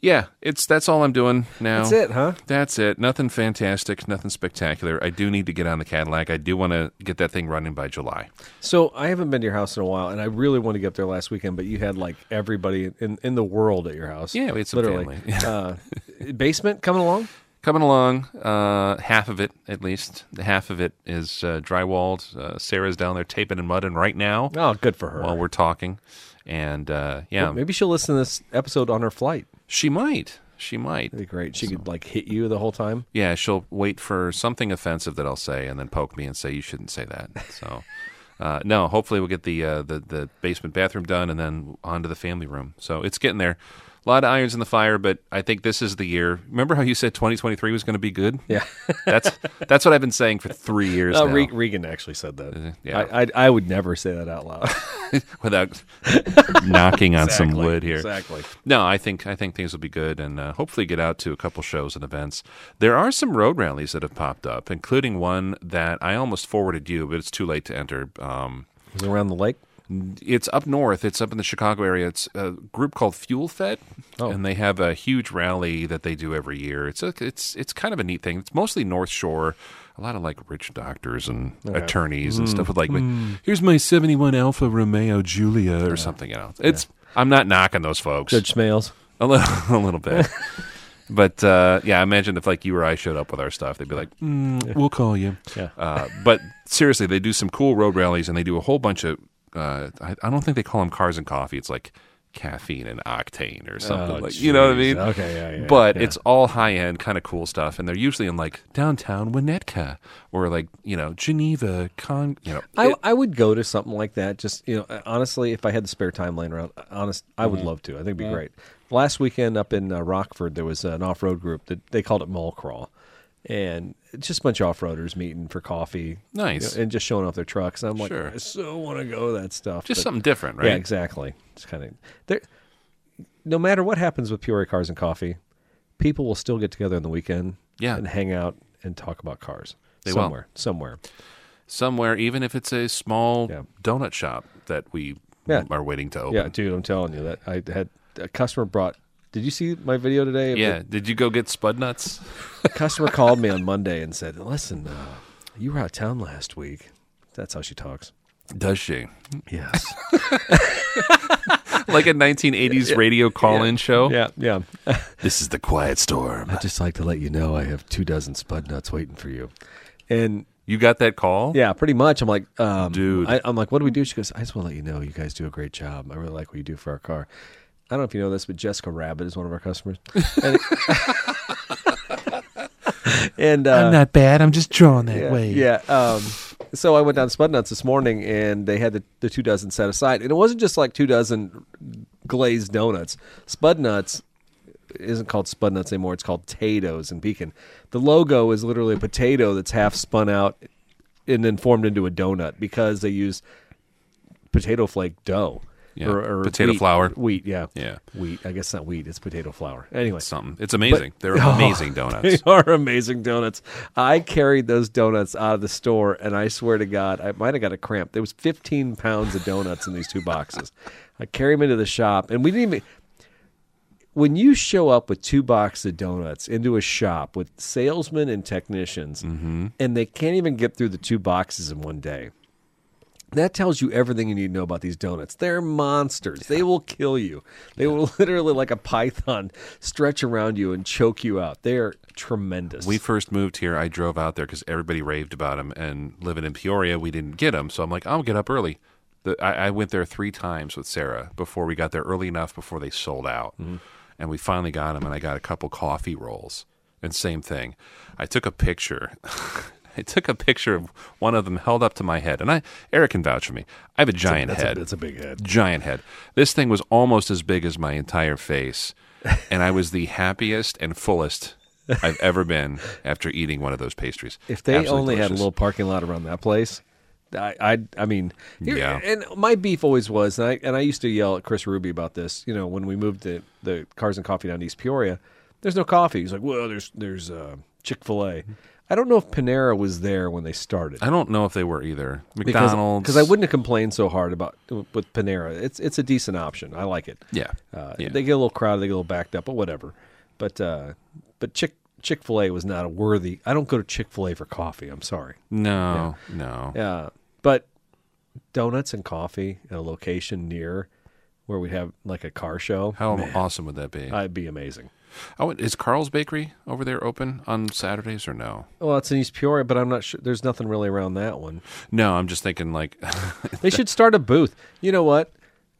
yeah, it's that's all I'm doing now. That's it, huh? That's it. Nothing fantastic, nothing spectacular. I do need to get on the Cadillac. I do want to get that thing running by July. So I haven't been to your house in a while, and I really want to get up there last weekend. But you had like everybody in, in the world at your house. Yeah, we had some literally. family. uh, basement coming along. Coming along, uh, half of it at least. Half of it is uh, drywalled. Uh, Sarah's down there taping and mudding right now Oh, good for her. while we're talking. And uh, yeah, Maybe she'll listen to this episode on her flight. She might. She might. That'd be great. She could like hit you the whole time. Yeah, she'll wait for something offensive that I'll say, and then poke me and say you shouldn't say that. So, uh, no, hopefully we'll get the uh, the the basement bathroom done, and then on to the family room. So it's getting there. A lot of irons in the fire, but I think this is the year. Remember how you said 2023 was going to be good? Yeah. That's that's what I've been saying for three years Uh, now, Re- Regan actually said that. Uh, yeah. I, I I would never say that out loud. without knocking on some wood here. Exactly. No, I think I think things will be good, and uh, hopefully get out to a couple shows and events. There are some road rallies that have popped up, including one that I almost forwarded you, but it's too late to enter. Um, Was it around the lake? It's up north. It's up in the Chicago area. It's a group called Fuel Fed, Oh. and they have a huge rally that they do every year. It's a, it's it's kind of a neat thing. It's mostly North Shore. A lot of like rich doctors and attorneys and stuff with like, here's my '71 Alfa Romeo Giulia or something. You know, it's I'm not knocking those folks Judge Smails. a little, a little bit. But uh, yeah, imagine if like you or I showed up with our stuff, they'd be like, mm, "We'll call you." Yeah. Uh, but seriously, they do some cool road rallies, and they do a whole bunch of. Uh, I, I don't think they call them cars and coffee. It's like caffeine and octane or something Oh, like you know what I mean. Okay, yeah, yeah, But yeah. it's all high end, kind of cool stuff, and they're usually in like downtown Winnetka or like you know Geneva. Con, you know, I, it- I would go to something like that. Just you know, honestly, if I had the spare time laying around, honest, I Mm-hmm. would love to. I think it'd be great. Last weekend up in uh, Rockford, there was an off-road group that they called it Mall Crawl, and just a bunch of off-roaders meeting for coffee, Nice. you know, and just showing off their trucks. And I'm like, Sure. I so want to go that stuff. just but- something different, right? Yeah, exactly. It's kind of there. No matter what happens with Peoria Cars and Coffee, people will still get together on the weekend, Yeah. and hang out and talk about cars. They will. somewhere, somewhere. Somewhere, even if it's a small Yeah. donut shop that we Yeah. are waiting to open. Yeah, dude, I'm telling you that I had a customer brought. Did you see my video today? Yeah. Did you go get spud nuts? A customer called me on Monday and said, "Listen, uh, you were out of town last week." That's how she talks. Does she? Yes. Like a 1980s radio call-in show. yeah, yeah. This is the Quiet Storm. I'd just like to let you know I have two dozen spud nuts waiting for you. And You got that call? yeah, pretty much. I'm like, um, Dude. I, I'm like, what do we do? She goes, I just want to let you know you guys do a great job. I really like what you do for our car. I don't know if you know this, but Jessica Rabbit is one of our customers. And, and uh, not bad. I'm just drawn that yeah, Yeah. Um, so I went down to Spudnuts this morning, and they had the, the two dozen set aside, and it wasn't just like two dozen glazed donuts. Spudnuts isn't called Spudnuts anymore. It's called Tatoes in Pekin. The logo is literally a potato that's half spun out and then formed into a donut because they use potato flake dough. Yeah, potato wheat- flour. Wheat, yeah. Yeah. Wheat. I guess not wheat, it's potato flour. Anyway. Something. It's amazing. They're Oh, donuts. They are amazing donuts. I carried those donuts out of the store, and I swear to God, I might have got a cramp. There was 15 pounds of donuts in these two boxes. I carried them into the shop, and we didn't even. When you show up with two boxes of donuts into a shop with salesmen and technicians, mm-hmm. and they can't even get through the two boxes in one day, that tells you everything you need to know about these donuts. They're monsters. They will kill you. They will literally, like a python, stretch around you and choke you out. They are tremendous. we first moved here, I drove out there because everybody raved about them. And living in Peoria, we didn't get them. So I'm like, I'll get up early. The, I, I went there three times with Sarah before we got there early enough before they sold out. Mm-hmm. And we finally got them, and I got a couple coffee rolls. And same thing. I took a picture. I took a picture of one of them held up to my head. And I Eric can vouch for me. I have a giant that's head. A, that's a big head. giant head. This thing was almost as big as my entire face, and I was the happiest and fullest I've ever been after eating one of those pastries. If they Absolutely only had a little parking lot around that place, I, I, I mean, here- Yeah. And my beef always was, and I, and I used to yell at Chris Ruby about this. You know, when we moved to the Cars and Coffee down to East Peoria, there's no coffee. He's like, well, there's there's uh, Chick Fil A. I don't know if Panera was there when they started. I don't know if they were either. McDonald's, because I wouldn't have complained so hard about with Panera. It's it's a decent option. I like it. Yeah, Uh, yeah. They get a little crowded, they get a little backed up, but whatever. But uh, but Chick Chick Fil A was not a worthy. I don't go to Chick Fil A for coffee. I'm sorry. no, no. Yeah, but donuts and coffee at a location near where we have like a car show. How man, awesome would that be? I'd be amazing. Oh, is Carl's Bakery over there open on Saturdays or no? Well, it's in East Peoria, but I'm not sure. There's nothing really around that one. No, I'm just thinking like, They should start a booth. You know what?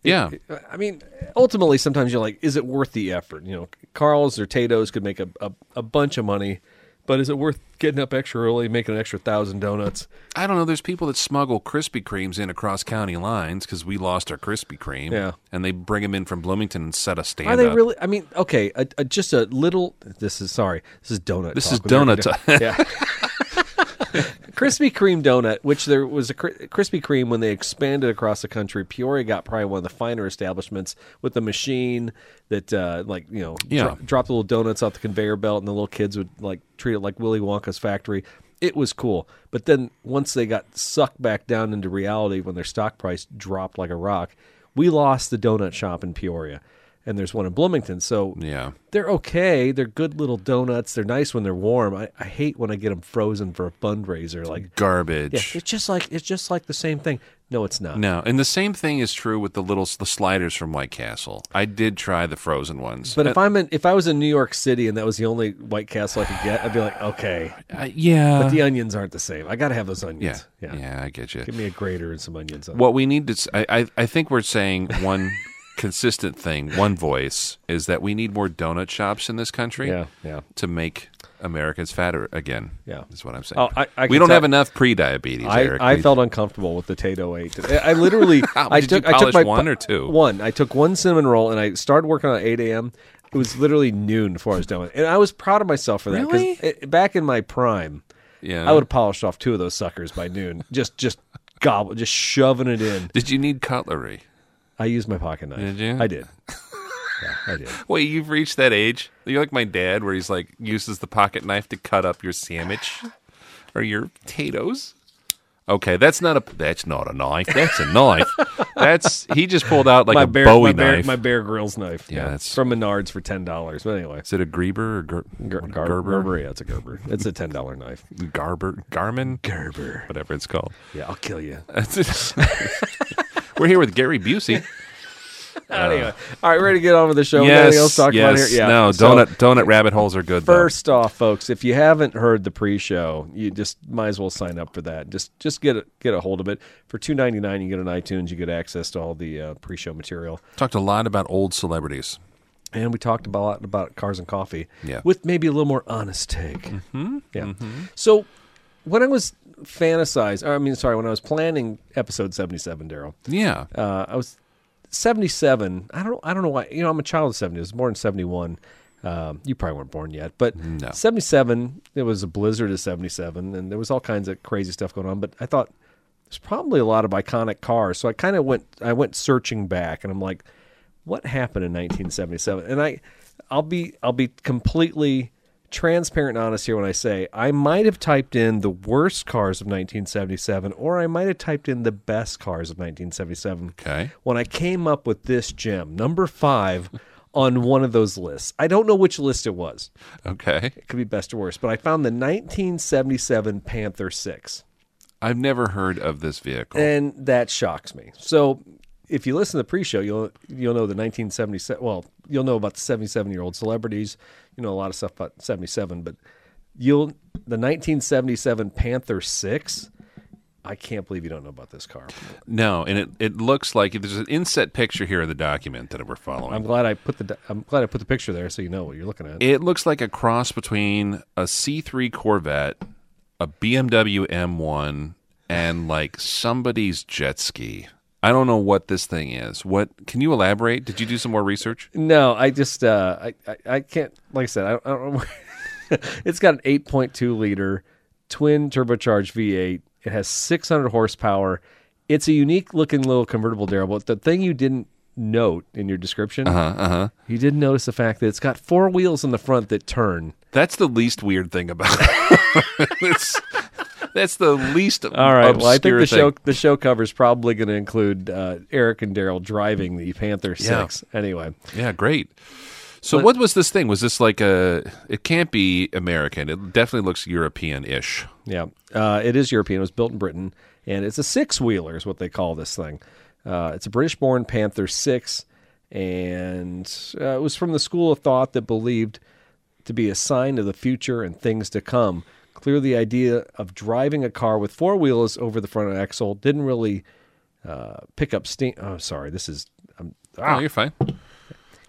yeah, I mean, ultimately, sometimes you're like, is it worth the effort? You know, Carl's or Tato's could make a, a, a bunch of money, but is it worth getting up extra early, making an extra thousand donuts? I don't know. There's people that smuggle Krispy Kremes in across county lines because we lost our Krispy Kreme. Yeah. and they bring them in from Bloomington and set a stand Are they up. really? I mean, okay, a, a, just a little. This is sorry. This is donut. This talk is donut Yeah. Krispy Kreme donut, which there was a Kri- Krispy Kreme when they expanded across the country. Peoria got probably one of the finer establishments with the machine that, uh, like you know, Yeah. dro- drop the little donuts off the conveyor belt, and the little kids would like treat it like Willy Wonka's factory. It was cool, but then once they got sucked back down into reality, when their stock price dropped like a rock, we lost the donut shop in Peoria, and there's one in Bloomington. So Yeah. they're okay. They're good little donuts. They're nice when they're warm. I, I hate when I get them frozen for a fundraiser. Like, Garbage. yeah, it's just like it's just like the same thing. No, it's not. No, and the same thing is true with the little the sliders from White Castle. I did try the frozen ones, But if I'm in, if I was in New York City and that was the only White Castle I could get, I'd be like, okay. Uh, yeah, But the onions aren't the same. I got to have those onions. yeah, onions. yeah, I get you. Give me a grater and some onions. On. What we need to, I I think we're saying one consistent thing, one voice is that we need more donut shops in this country. Yeah, yeah. to make Americans fatter again. Yeah. is what I'm saying. Oh, I- I we don't tell- have enough pre-diabetes. Eric. I, I We- felt uncomfortable with the Tato eight. I, I literally, I did you took, I took my one or two? One. I took one cinnamon roll and I started working at eight a.m. It was literally noon before I was done with it, and I was proud of myself for that. 'cause Really? it- back in my prime, Yeah. I would have polished off two of those suckers by noon. Just, just gobble, just shoving it in. Did you need cutlery? I used my pocket knife. Did you? I did. Yeah, I did. Wait, you've reached that age? You're like my dad, where he's like uses the pocket knife to cut up your sandwich or your potatoes. Okay, that's not a that's not a knife. That's a knife. that's he just pulled out like my a bear, Bowie my bear, knife. my Bear Grylls knife. Yeah, that's- from Menards for ten dollars. But anyway, Is it a Grieber or Ger- Gar- Gar- Gerber? Gerber, yeah, it's a Gerber. It's a ten dollar knife. Garber, Garmin, Gerber. whatever it's called. Yeah, I'll kill you. We're here with Gary Busey. anyway, all right, ready to get on with the show. Anything else to talk about here? yes. Yeah. No, So, donut donut rabbit holes are good. though. First off, folks, if you haven't heard the pre-show, you just might as well sign up for that. Just just get a, get a hold of it for two ninety nine. You get on iTunes. You get access to all the uh, pre-show material. talked a lot about old celebrities. And we talked about a lot about cars and coffee, Yeah. with maybe a little more honest take. Mm-hmm. Yeah. So when I was fantasized, I mean, sorry, when I was planning episode seventy seven, Daryl, Yeah, uh, I was 77. I don't I don't know why. You know, I'm a child of 70. I was born in 71. Um, you probably weren't born yet, but No. 77, it was a blizzard of 77, and there was all kinds of crazy stuff going on. But I thought there's probably a lot of iconic cars. So I kind of went, I went searching back, and I'm like, what happened in 1977? And I, I'll be, I'll be completely transparent and honest here when I say I might have typed in the worst cars of 1977, or I might have typed in the best cars of 1977 Okay. when I came up with this gem, number five, on one of those lists. I don't know which list it was. Okay. It could be best or worst, but I found the 1977 Panther 6. I've never heard of this vehicle. And that shocks me. So if you listen to the pre-show, you'll you'll know the 1977. Well, you'll know about the 77 year old celebrities. You know a lot of stuff about 77, but you'll the 1977 Panther 6. I can't believe you don't know about this car. no, and it, it looks like there's an inset picture here of the document that we're following. I'm glad I put the I'm glad I put the picture there so you know what you're looking at. It looks like a cross between a C3 Corvette, a BMW M1, and like somebody's jet ski. I don't know what this thing is. What can you elaborate? Did you do some more research? No, I just uh, I, I I can't. Like I said, I, I don't know. it's got an 8.2 liter twin turbocharged V8. It has 600 horsepower. It's a unique looking little convertible, Daryl. But the thing you didn't note in your description, Uh huh. you didn't notice the fact that it's got four wheels in the front that turn. That's the least weird thing about it. it's, that's the least All right. Well, I think the show the show cover is probably going to include uh, Eric and Daryl driving the Panther Yeah. Six. Anyway, Yeah, great. So what was this thing? Was this like a? It can't be American. It definitely looks European-ish. Yeah, uh, it is European. It was built in Britain, and it's a six wheeler, is what they call this thing. Uh, it's a British-born Panther six, and uh, it was from the school of thought that believed to be a sign of the future and things to come. Clearly, the idea of driving a car with four wheels over the front axle didn't really uh, pick up steam. Oh, sorry, this is. Um, Oh, you're fine.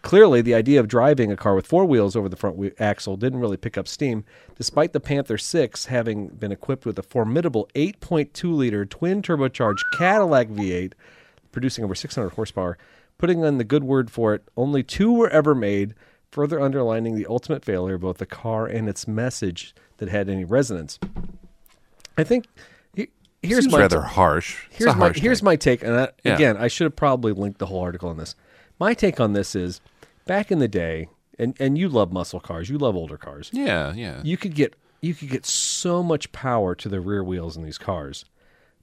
Clearly, the idea of driving a car with four wheels over the front wheel axle didn't really pick up steam, despite the Panther 6 having been equipped with a formidable 8.2 liter twin turbocharged Cadillac V8, producing over 600 horsepower. Putting in the good word for it, only two were ever made, further underlining the ultimate failure of both the car and its message that had any resonance. I think here's Seems my rather harsh. Here's my harsh here's take. my take, and I, Yeah. again, I should have probably linked the whole article on this. My take on this is, back in the day, and and you love muscle cars, you love older cars. Yeah, yeah. You could get you could get so much power to the rear wheels in these cars.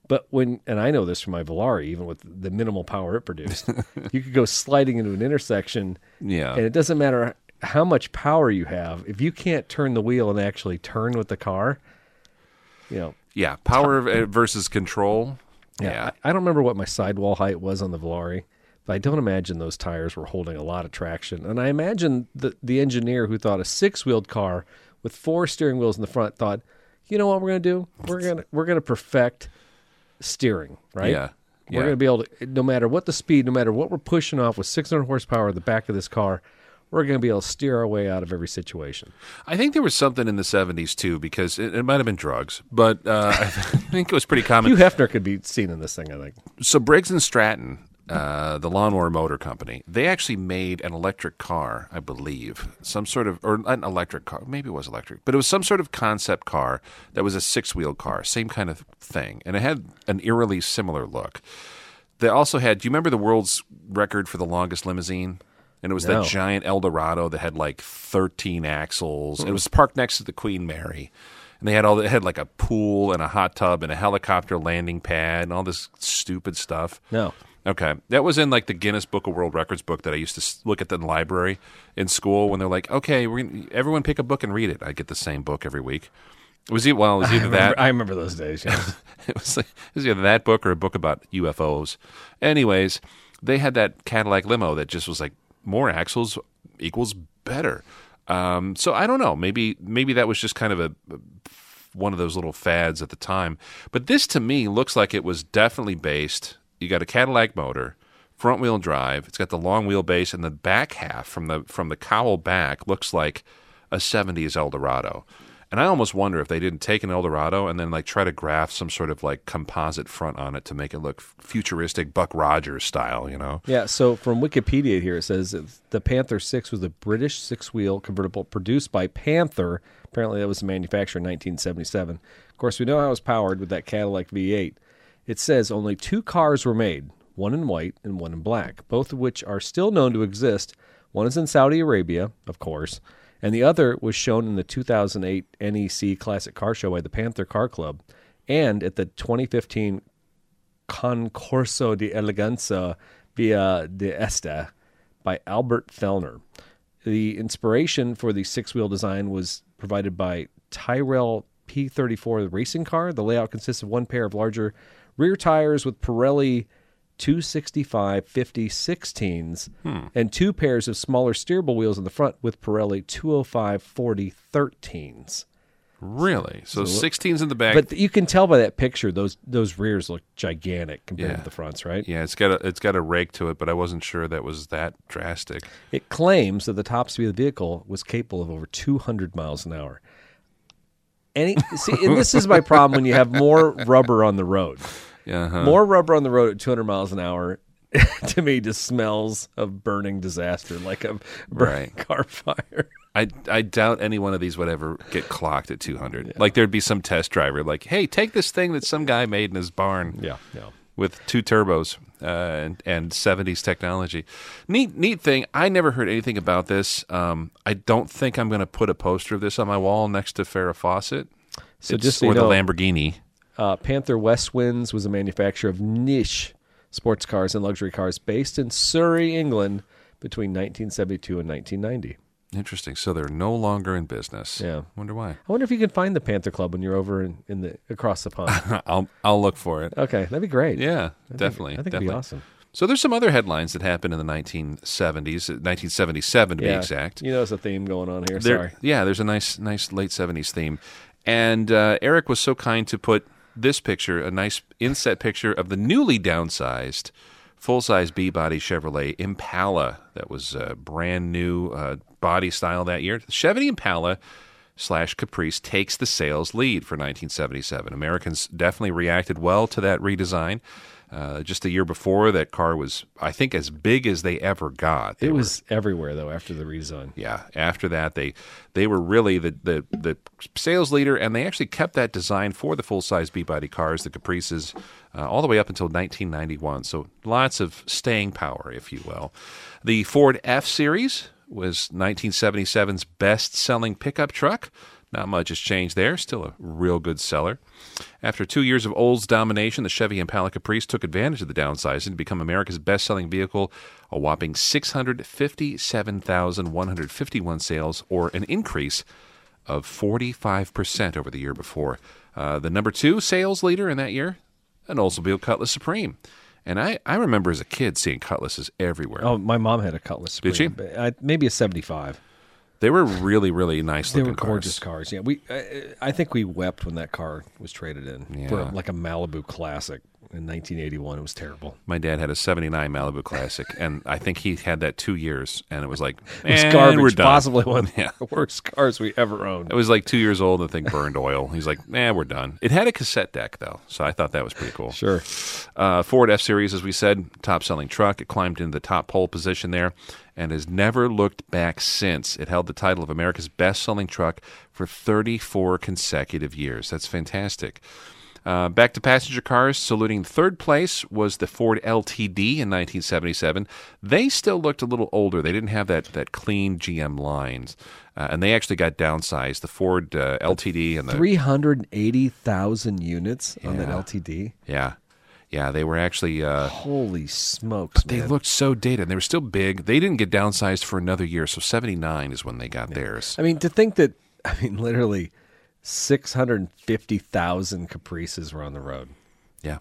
But when, and I know this from my Volare, even with the minimal power it produced, you could go sliding into an intersection, Yeah. and it doesn't matter how much power you have if you can't turn the wheel and actually turn with the car. You know, Yeah, power v- versus control. Yeah. I, I don't remember what my sidewall height was on the Volare, but I don't imagine those tires were holding a lot of traction. And I imagine the the engineer who thought a six wheeled car with four steering wheels in the front thought, you know what we're gonna do? We're gonna we're gonna perfect steering, right? Yeah. We're Yeah. gonna be able to no matter what the speed, no matter what we're pushing off with six hundred horsepower at the back of this car, we're gonna be able to steer our way out of every situation. I think there was something in the 70s too, because it, it might have been drugs, but uh, I think it was pretty common. Hugh Hefner could be seen in this thing, I think. so Briggs and Stratton, uh, the lawnmower motor company, they actually made an electric car, I believe, some sort of or an electric car, maybe it was electric, but it was some sort of concept car that was a six-wheel car, same kind of thing, and it had an eerily similar look. They also had. Do you remember the world's record for the longest limousine? And it was No. that giant Eldorado that had like 13 axles. It was parked next to the Queen Mary. And they had all it had like a pool and a hot tub and a helicopter landing pad and all this stupid stuff. No. Okay. That was in like the Guinness Book of World Records book that I used to look at the library in school when they're like, okay, we're gonna, everyone pick a book and read it. I get the same book every week. It was, e- well, it was either that I remember those days, yeah. it was like, it was either that book or a book about UFOs. Anyways, they had that Cadillac limo that just was like more axles equals better. Um, so I don't know. Maybe maybe that was just kind of a one of those little fads at the time. But this to me looks like it was definitely based. You got a Cadillac motor, front wheel drive. It's got the long wheelbase, and the back half from the from the cowl back looks like a '70s Eldorado. And I almost wonder if they didn't take an Eldorado and then like try to graft some sort of like composite front on it to make it look futuristic Buck Rogers style, you know? Yeah, so from Wikipedia here it says the Panther 6 was a British six wheel convertible produced by Panther. Apparently, that was manufactured in 1977. Of course, we know how it was powered with that Cadillac V8. It says only two cars were made one in white and one in black, both of which are still known to exist. One is in Saudi Arabia, of course, and the other was shown in the 2008 NEC Classic Car Show by the Panther Car Club and at the 2015 Concorso di Eleganza Villa d'Este by Albert Fellner. The inspiration for the six wheel design was provided by Tyrrell P34 racing car. The layout consists of one pair of larger rear tires with Pirelli 265 50 16s hmm. and two pairs of smaller steerable wheels in the front with Pirelli 205 40 13s. Really? So, 16's in the back. But you can tell by that picture those those rears look gigantic compared Yeah. to the fronts, right? yeah, it's got a it's got a rake to it, but I wasn't sure that was that drastic. It claims that the top speed of the vehicle was capable of over 200 miles an hour. Any see, and this is my problem when you have more rubber on the road. Yeah, huh. More rubber on the road at 200 miles an hour to me just smells of burning disaster, like a burning Right. car fire. I I doubt any one of these would ever get clocked at 200. Like there'd be some test driver like, "Hey, take this thing that some guy made in his barn." Yeah, yeah. With two turbos uh, and, and 70s technology. Neat, neat thing. I never heard anything about this. Um, I don't think I'm going to put a poster of this on my wall next to Farrah Fawcett. So It's- just so or the know, Lamborghini. Uh, Panther Westwinds was a manufacturer of niche sports cars and luxury cars based in Surrey, England, between 1972 and 1990. Interesting. So they're no longer in business. Yeah. Wonder why. I wonder if you can find the Panther Club when you're over in, in the across the pond. I'll I'll look for it. Okay, that'd be great. Yeah, I think- definitely. I think definitely. it'd be awesome. So there's some other headlines that happened in the 1970s, 1977 to be exact. You know, there's a theme going on here. There- Sorry. Yeah, there's a nice, nice late '70s theme, and uh, Eric was so kind to put this picture, a nice inset picture of the newly downsized full-size B-body Chevrolet Impala that was a brand new uh, body style that year. The Chevy Impala slash Caprice takes the sales lead for 1977. Americans definitely reacted well to that redesign. Uh, just a year before, that car was, I think, as big as they ever got. They It were- was everywhere though after the redesign. yeah. After that, they they were really the the, the sales leader, and they actually kept that design for the full size B body cars, the Caprices, uh, all the way up until 1991. So lots of staying power, if you will. The Ford F Series was 1977's best selling pickup truck. Not much has changed there. Still a real good seller. After two years of Olds domination, the Chevy Impala Caprice took advantage of the downsizing to become America's best-selling vehicle, a whopping 657,151 sales, or an increase of 45% over the year before. Uh, the number two sales leader in that year, an Oldsmobile Cutlass Supreme. And I, I remember as a kid seeing Cutlasses everywhere. Oh, my mom had a Cutlass. Did she? I, maybe a 75. They were really, really nice They looking were gorgeous cars. Yeah, we. I, I think we wept when that car was traded in for Yeah. like a Malibu Classic in 1981. It was terrible. My dad had a 79 Malibu Classic, and I think he had that two years, and it was like, It was garbage. we're done. Possibly one of Yeah. the worst cars we ever owned. It was like two years old, and the thing burned oil. He's like, nah, we're done. It had a cassette deck, though, so I thought that was pretty cool. Sure. Uh, Ford F Series, as we said, top selling truck. It climbed into the top pole position there and has never looked back since. It held the title of America's best selling truck for 34 consecutive years. That's fantastic. Uh, back to passenger cars, saluting third place was the Ford LTD in 1977. They still looked a little older. They didn't have that, that clean GM lines, uh, and they actually got downsized. The Ford uh, LTD and the 380,000 units on that LTD. yeah, yeah, they were actually uh, Holy smokes, They man. looked so dated. and They were still big. They didn't get downsized for another year, so 79 is when they got theirs. I mean, to think that, I mean, literally 650,000 Caprices were on the road. Yeah.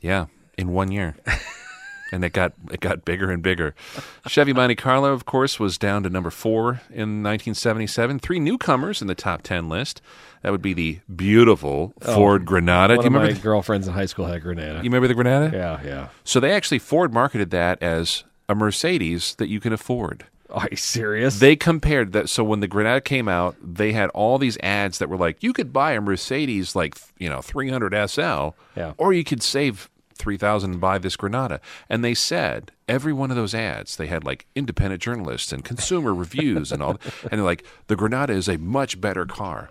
Yeah, in one year. and it got it got bigger and bigger. Chevy Monte Carlo, of course, was down to number 4 in 1977. Three newcomers in the top 10 list. That would be the beautiful oh, Ford Granada. One Do you of my remember the, girlfriends in high school had a Granada. you remember the Granada? yeah, yeah. So they actually Ford marketed that as a Mercedes that you can afford. Are you serious? They compared that. So when the Granada came out, they had all these ads that were like, you could buy a Mercedes like you know 300 SL, Yeah. or you could save 3000 and buy this Granada. And they said every one of those ads, they had like independent journalists and consumer reviews and all, and they're like, the Granada is a much better car.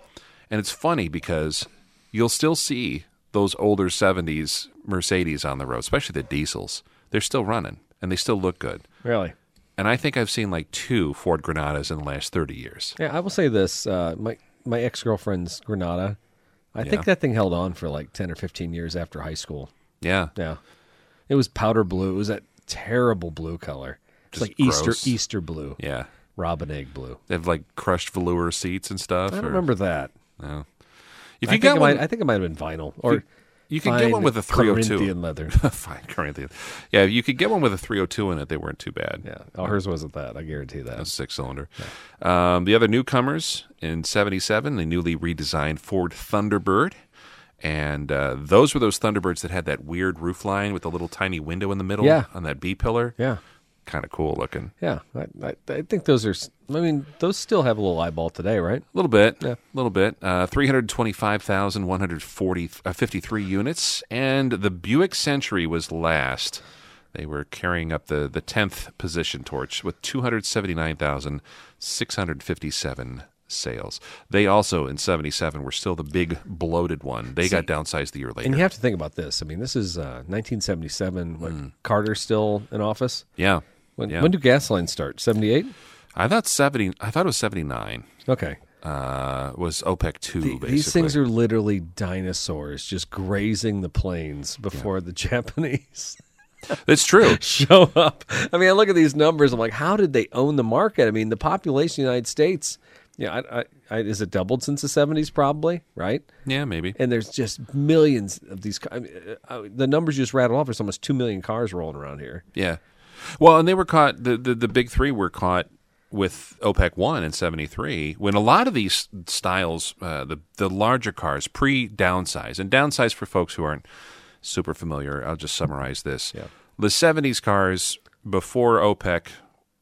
And it's funny because you'll still see those older 70s Mercedes on the road, especially the diesels. They're still running and they still look good. really. And I think I've seen like two Ford Granadas in the last 30 years. Yeah, I will say this: uh, my my ex girlfriend's Granada. I Yeah. think that thing held on for like ten or fifteen years after high school. Yeah. Yeah, it was powder blue. It was that terrible blue color. It's Just like Easter gross. Easter blue, Yeah. robin egg blue. They have like crushed velour seats and stuff. I don't or- remember that. No. If I you it one, might, I think it might have been vinyl or you could get one with a 302. Corinthian leather. Fine, Corinthian. Yeah, you could get one with a 302 in it. They weren't too bad. Yeah, oh, hers wasn't that. I guarantee that. A six cylinder. Um, the other newcomers in 77, the newly redesigned Ford Thunderbird. And uh, those were those Thunderbirds that had that weird roof line with the little tiny window in the middle Yeah. on that B pillar. Yeah, Kind of cool looking. yeah. I, I, I think those are. I mean, those still have a little eyeball today, right? A little bit, Yeah. a little bit. Uh, 325,140, uh, 53 units. And the Buick Century was last. They were carrying up the, the 10th position torch with 279,657 sales. They also, in 77, were still the big bloated one. They got downsized the year later. And you have to think about this. I mean, this is uh, 1977 when Carter's still in office. yeah. When, yeah. when do gas lines start? 78? I thought 70, I thought it was 79. Okay. Uh, was OPEC 2, The- basically. these things are literally dinosaurs just grazing the plains before the Japanese It's true. show up. I mean, I look at these numbers. I'm like, how did they own the market? I mean, the population of the United States, yeah, I, I, I, is it doubled since the 70s? Probably, right? yeah, maybe. And there's just millions of these. I mean, uh, uh, the numbers you just rattled off. There's almost two million cars rolling around here. Yeah. Well, and they were caught. The, the the big three were caught with OPEC one in '73 when a lot of these styles, uh, the the larger cars, pre downsize and downsize for folks who aren't super familiar. I'll just summarize this. Yeah. The '70s cars before OPEC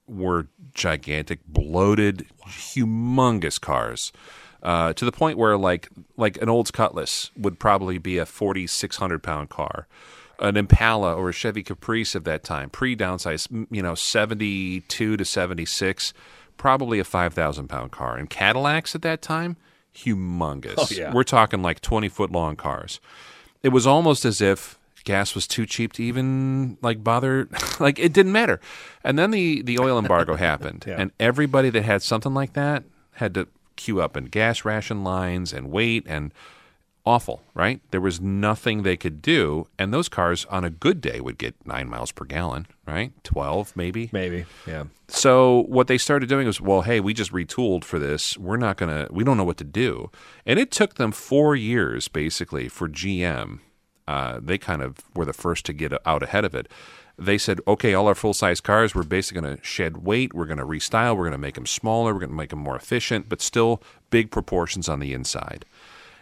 were gigantic, bloated, humongous cars. Uh, to the point where like like an Olds Cutlass would probably be a forty six hundred pound car, an Impala or a Chevy Caprice of that time, pre downsize, you know, seventy two to seventy six, probably a five thousand pound car. And Cadillacs at that time, humongous. Oh, yeah. We're talking like twenty foot long cars. It was almost as if gas was too cheap to even like bother like it didn't matter and then the the oil embargo happened Yeah. and everybody that had something like that had to queue up in gas ration lines and wait and awful right there was nothing they could do and those cars on a good day would get 9 miles per gallon right 12 maybe Maybe, yeah. so what they started doing was, well, hey, we just retooled for this. We're not gonna. We don't know what to do. And it took them four years, basically, for GM. Uh, they kind of were the first to get out ahead of it. They said, okay, all our full size cars, we're basically going to shed weight. We're going to restyle. We're going to make them smaller. We're going to make them more efficient, but still big proportions on the inside.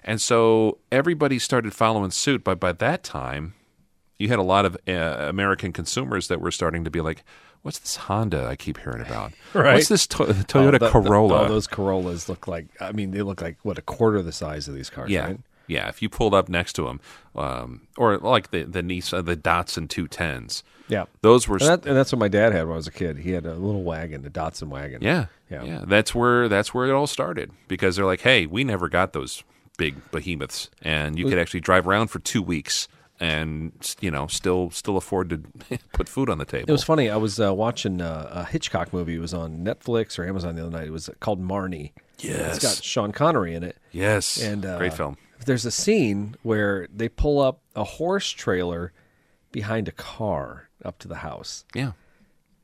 And so everybody started following suit. But by that time, you had a lot of uh, American consumers that were starting to be like, "What's this Honda I keep hearing about? Right. What's this to- Oh, Toyota the- the- Corolla?" all those Corollas look like. I mean, they look like what a quarter the size of these cars. yeah, right? yeah. If you pulled up next to them, um, or like the the Nissan, the Datsun two tens, yeah. those were And, that, and that's what my dad had when I was a kid. He had a little wagon, a Datsun wagon. yeah, Yeah. yeah, That's where that's where it all started because they're like, "Hey, we never got those big behemoths, and you could actually drive around for two weeks." And you know, still, still afford to put food on the table. It was funny. I was uh, watching uh, a Hitchcock movie. It was on Netflix or Amazon the other night. It was called Marnie. Yes. It's got Sean Connery in it. yes, And uh, great film. There's a scene where they pull up a horse trailer behind a car up to the house. Yeah,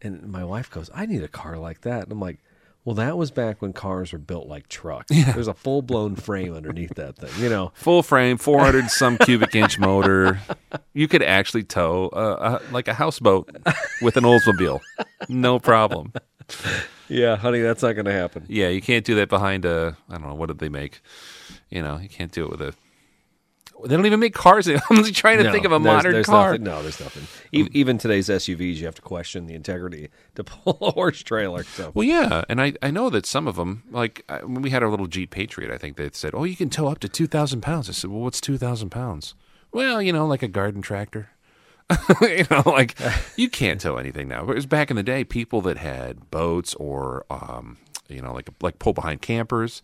And my wife goes, I need a car like that. And I'm like, well, that was back when cars were built like trucks. There's a full blown frame underneath that thing, you know. full frame, 400 some cubic inch motor. You could actually tow uh, a, like a houseboat with an Oldsmobile. No problem. Yeah, honey, that's not going to happen. Yeah, you can't do that behind a, I don't know, what did they make? You know, you can't do it with a, They don't even make cars. I'm just trying to think of a there's- modern there's car. Nothing, no, there's nothing. E- even today's SUVs, you have to question the integrity to pull a horse trailer. So Well, yeah, and I, I know that some of them, like when we had our little Jeep Patriot, I think they said, "Oh, you can tow up to two thousand pounds." I said, "Well, what's two thousand pounds?" Well, you know, like a garden tractor. you know, like you can't tow anything now. Whereas back in the day, people that had boats or, um, you know, like like pull behind campers,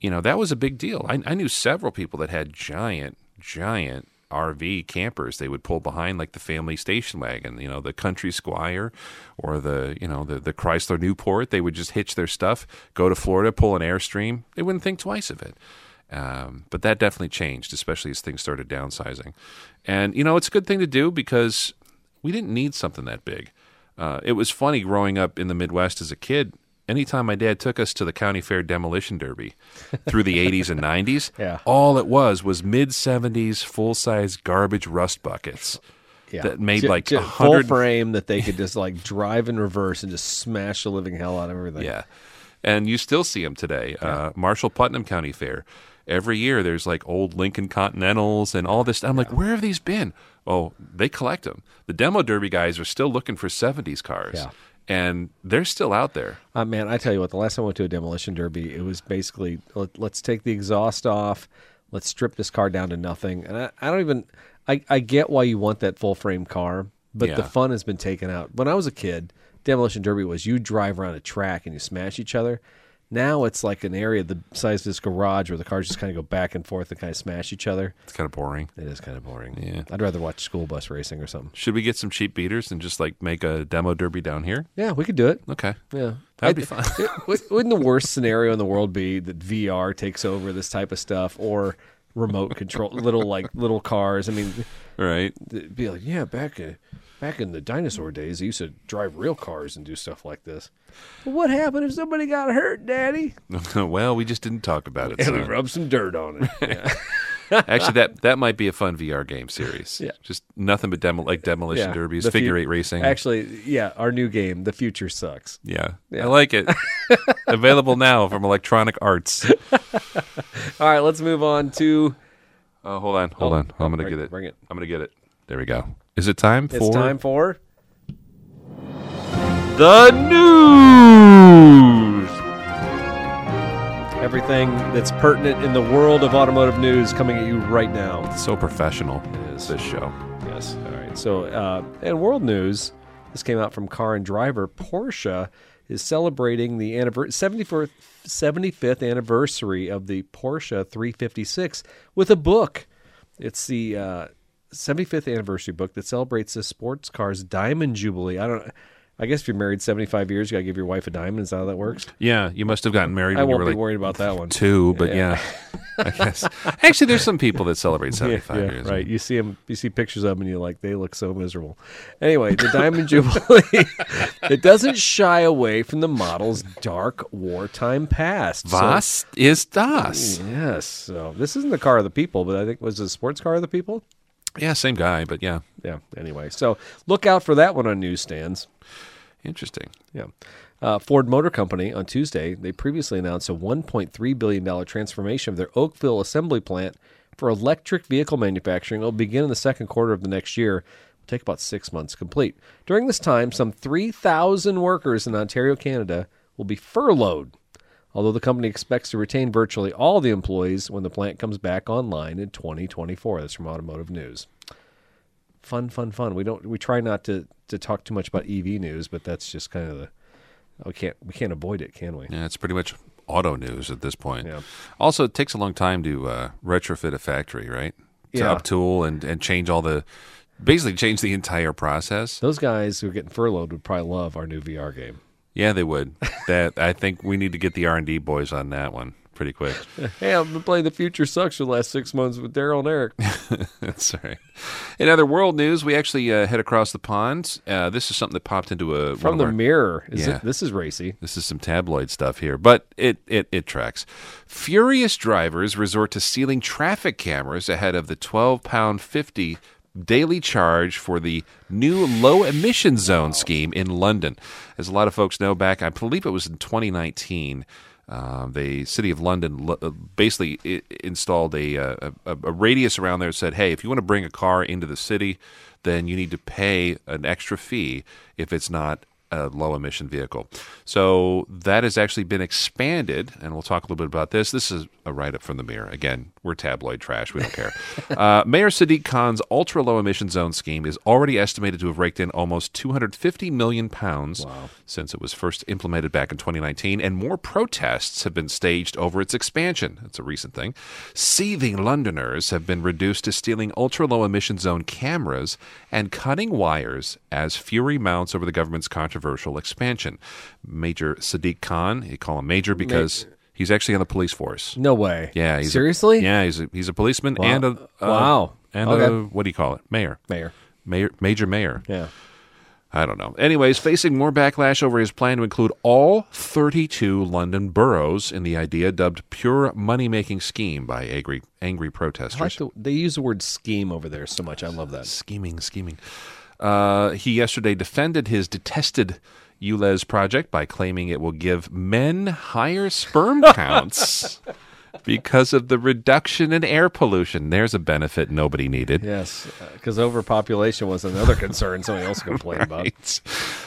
you know, that was a big deal. I, I knew several people that had giant, giant RV campers. They would pull behind like the family station wagon, you know, the Country Squire or the, you know, the, the Chrysler Newport. They would just hitch their stuff, go to Florida, pull an Airstream. They wouldn't think twice of it. Um, but that definitely changed, especially as things started downsizing. And, you know, it's a good thing to do because we didn't need something that big. Uh, it was funny growing up in the Midwest as a kid. Anytime my dad took us to the county fair demolition derby through the 80s and 90s, Yeah. all it was was mid 70s full size garbage rust buckets yeah, that made Ju- like ju- a full hundred. frame that they could just like drive in reverse and just smash the living hell out of everything. Yeah. And you still see them today. Uh, Marshall Putnam County Fair. Every year there's like old Lincoln Continentals and all this. I'm like, where have these been? Oh, they collect them. The demo derby guys are still looking for 70s cars. Yeah. And they're still out there. Uh, man, I tell you what, the last time I went to a demolition derby, it was basically let, let's take the exhaust off, let's strip this car down to nothing. And I, I don't even, I, I get why you want that full frame car, but the fun has been taken out. When I was a kid, demolition derby was you drive around a track and you smash each other. Now it's like an area the size of this garage where the cars just kind of go back and forth and kind of smash each other. It's kind of boring. It is kind of boring. Yeah. I'd rather watch school bus racing or something. Should we get some cheap beaters and just like make a demo derby down here? Yeah, we could do it. Okay. Yeah, That'd be fun. Wou- Wouldn't the worst scenario in the world be that VR takes over this type of stuff, or remote control, little like little cars? I mean, Right. be like, yeah, back in back in the dinosaur days, they used to drive real cars and do stuff like this. Well, what happened if somebody got hurt, Daddy? well, we just didn't talk about it. And we rubbed some dirt on it. Yeah. Actually, that that might be a fun VR game series. Yeah. Just nothing but demo like demolition Yeah. derbies, The fu- figure eight racing. Actually, yeah, our new game, The Future Sucks. Yeah, Yeah. I like it. Available now from Electronic Arts. All right, let's move on to. Oh, hold on, hold Oh, on. I'm gonna bring- get it. bring it. I'm gonna get it. There we go. Is it time for It's time for the news. Everything that's pertinent in the world of automotive news coming at you right now. so professional? is. This show. Yes. All right. So, uh, in world news, this came out from Car and Driver. Porsche is celebrating the annivers- 74th, 75th anniversary of the Porsche 356 with a book. It's the uh, 75th anniversary book that celebrates the sports car's diamond jubilee. I don't. I guess if you're married 75 years, you got to give your wife a diamond. Is that how that works? Yeah, you must have gotten married I won't be like worried about that one. two, but yeah, I guess. Actually, there's some people that celebrate 75 yeah, years. right. You see them, you see pictures of them, and you're like, they look so miserable. Anyway, the Diamond Jubilee, it doesn't shy away from the model's dark wartime past. So- Was ist das? yes. So this isn't the car of the people, but I think was it a sports car of the people. Yeah, same guy, but yeah, Yeah. Anyway, so look out for that one on newsstands. interesting. Yeah. Uh, Ford Motor Company on Tuesday, they previously announced a $1.3 billion transformation of their Oakville assembly plant for electric vehicle manufacturing. It will begin in the second quarter of the next year. It will take about six months to complete. During this time, some 3,000 workers in Ontario, Canada will be furloughed, although the company expects to retain virtually all the employees when the plant comes back online in 2024. That's from Automotive News fun, fun, fun. We don't we try not to to talk too much about EV news, but that's just kind of the we can't we can't avoid it, can we? Yeah, it's pretty much auto news at this point. Yeah. Also, it takes a long time to uh, retrofit a factory, right? To Yeah. uptool and, and change all the, basically change the entire process. Those guys who are getting furloughed would probably love our new VR game. Yeah, they would. that I think we need to get the R and D boys on that one pretty quick. Hey, I've been playing the Future Sucks for the last six months with Daryl and Eric. That's right. In other world news, we actually uh, head across the pond. Uh, this is something that popped into a From the our- mirror. Is Yeah. it this is racy. This is some tabloid stuff here, but it, it, it tracks. Furious drivers resort to stealing traffic cameras ahead of the twelve pound fifty daily charge for the new low emission zone scheme in London. As a lot of folks know, back I believe it was in 2019. Uh, the city of London lo- uh, basically i- installed a, uh, a a radius around there. that Said, hey, if you want to bring a car into the city, then you need to pay an extra fee if it's not a low emission vehicle. So that has actually been expanded, and we'll talk a little bit about this. This is a write up from the mirror. Again, we're tabloid trash. We don't care. uh, Mayor Sadiq Khan's ultra low emission zone scheme is already estimated to have raked in almost 250 million pounds since it was first implemented back in 2019, and more protests have been staged over its expansion. That's a recent thing. Seething Londoners have been reduced to stealing ultra low emission zone cameras and cutting wires as fury mounts over the government's controversial expansion. Major Sadiq Khan, you call him Major because he's actually on the police force. No way. Yeah, he's a- seriously. yeah, he's a, he's a policeman and a Wow. and Okay. a what do you call it? Mayor. Mayor. Mayor, major mayor. Yeah. I don't know. Anyways, facing more backlash over his plan to include all 32 London boroughs in the idea dubbed pure money making scheme by angry, angry I protesters. like the, they use the word scheme over there so much. I love that. scheming, scheming. Uh, he yesterday defended his detested ULEZ project by claiming it will give men higher sperm counts because of the reduction in air pollution. There's a benefit nobody needed. Yes, because overpopulation was another concern somebody else complained about. Right.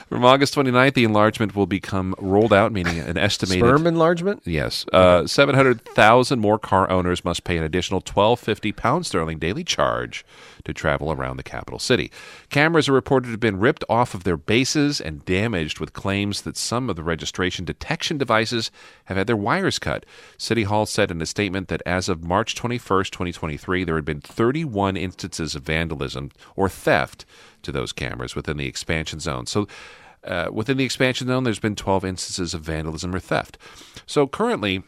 From August 29th, the enlargement will become rolled out, meaning an estimated Sperm enlargement? Yes, uh, seven hundred thousand more car owners must pay an additional twelve fifty pound sterling daily charge to travel around the capital city. Cameras are reported to have been ripped off of their bases and damaged, with claims that some of the registration detection devices have had their wires cut. City Hall said in a statement that as of March twenty first, twenty twenty three, there had been thirty one instances of vandalism or theft to those cameras within the expansion zone. So. Uh, within the expansion zone, there's been 12 instances of vandalism or theft. So currently,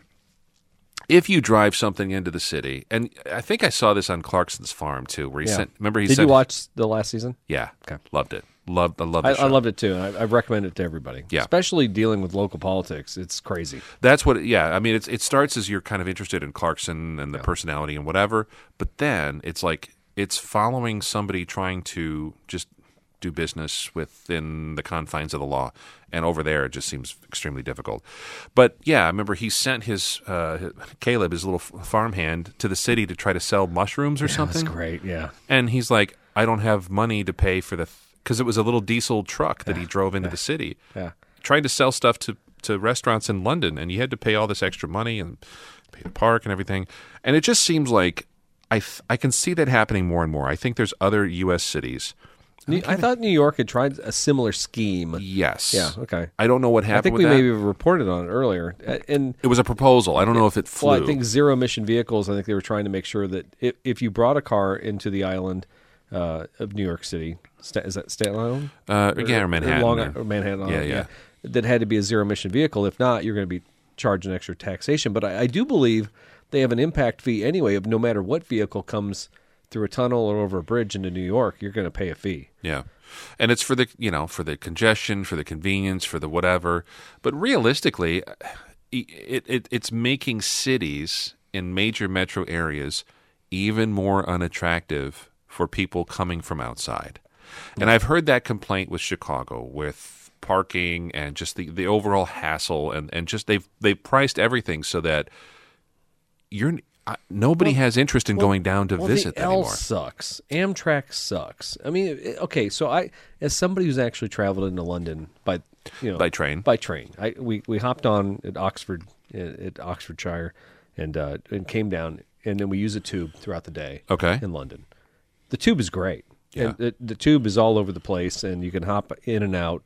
if you drive something into the city, and I think I saw this on Clarkson's farm too, where he Yeah. sent. Remember, he Did said, you watch the last season? Yeah, Okay. loved it. Loved, I loved. The I. I loved it too, and I, I recommend it to everybody. Yeah. especially dealing with local politics. It's crazy. That's what. Yeah, I mean, it's, it starts as you're kind of interested in Clarkson and the personality and whatever, but then it's like it's following somebody trying to just do business within the confines of the law, and over there it just seems extremely difficult. But yeah, I remember he sent his uh, Caleb, his little farmhand, to the city to try to sell mushrooms or something. That's great. Yeah, And he's like, I don't have money to pay for the because it was a little diesel truck that he drove into the city, yeah. trying to sell stuff to to restaurants in London, and you had to pay all this extra money and pay the park and everything. And it just seems like I th- I can see that happening more and more. I think there's other U.S. cities. New- I thought New York had tried a similar scheme. Yes. Yeah. Okay. I don't know what happened. I think we that. maybe reported on it earlier, and it was a proposal. I don't know if it flew. Well, I think zero emission vehicles. I think they were trying to make sure that if, if you brought a car into the island uh, of New York City, is that Staten Island? uh, yeah, or Manhattan. Long, or- or Manhattan. Yeah, Island, yeah. That had to be a zero emission vehicle. If not, you're going to be charged an extra taxation. But I, I do believe they have an impact fee anyway. Of no matter what vehicle comes through a tunnel or over a bridge into New York, you're going to pay a fee. Yeah. And it's for the you know for the congestion, for the convenience, for the whatever. But realistically, uh, it, it it's making cities in major metro areas even more unattractive for people coming from outside. And I've heard that complaint with Chicago with parking and just the, the overall hassle and, and just they've they've priced everything so that you're nobody has interest in going down to well, visit the L anymore. sucks. Amtrak sucks. I mean, okay, so I, as somebody who's actually traveled into London by, you know, By train. by train, I we we hopped on at Oxford at, at Oxfordshire, and uh, and came down, and then we use a tube throughout the day. Okay. in London, the tube is great. Yeah. And the, the tube is all over the place, and you can hop in and out.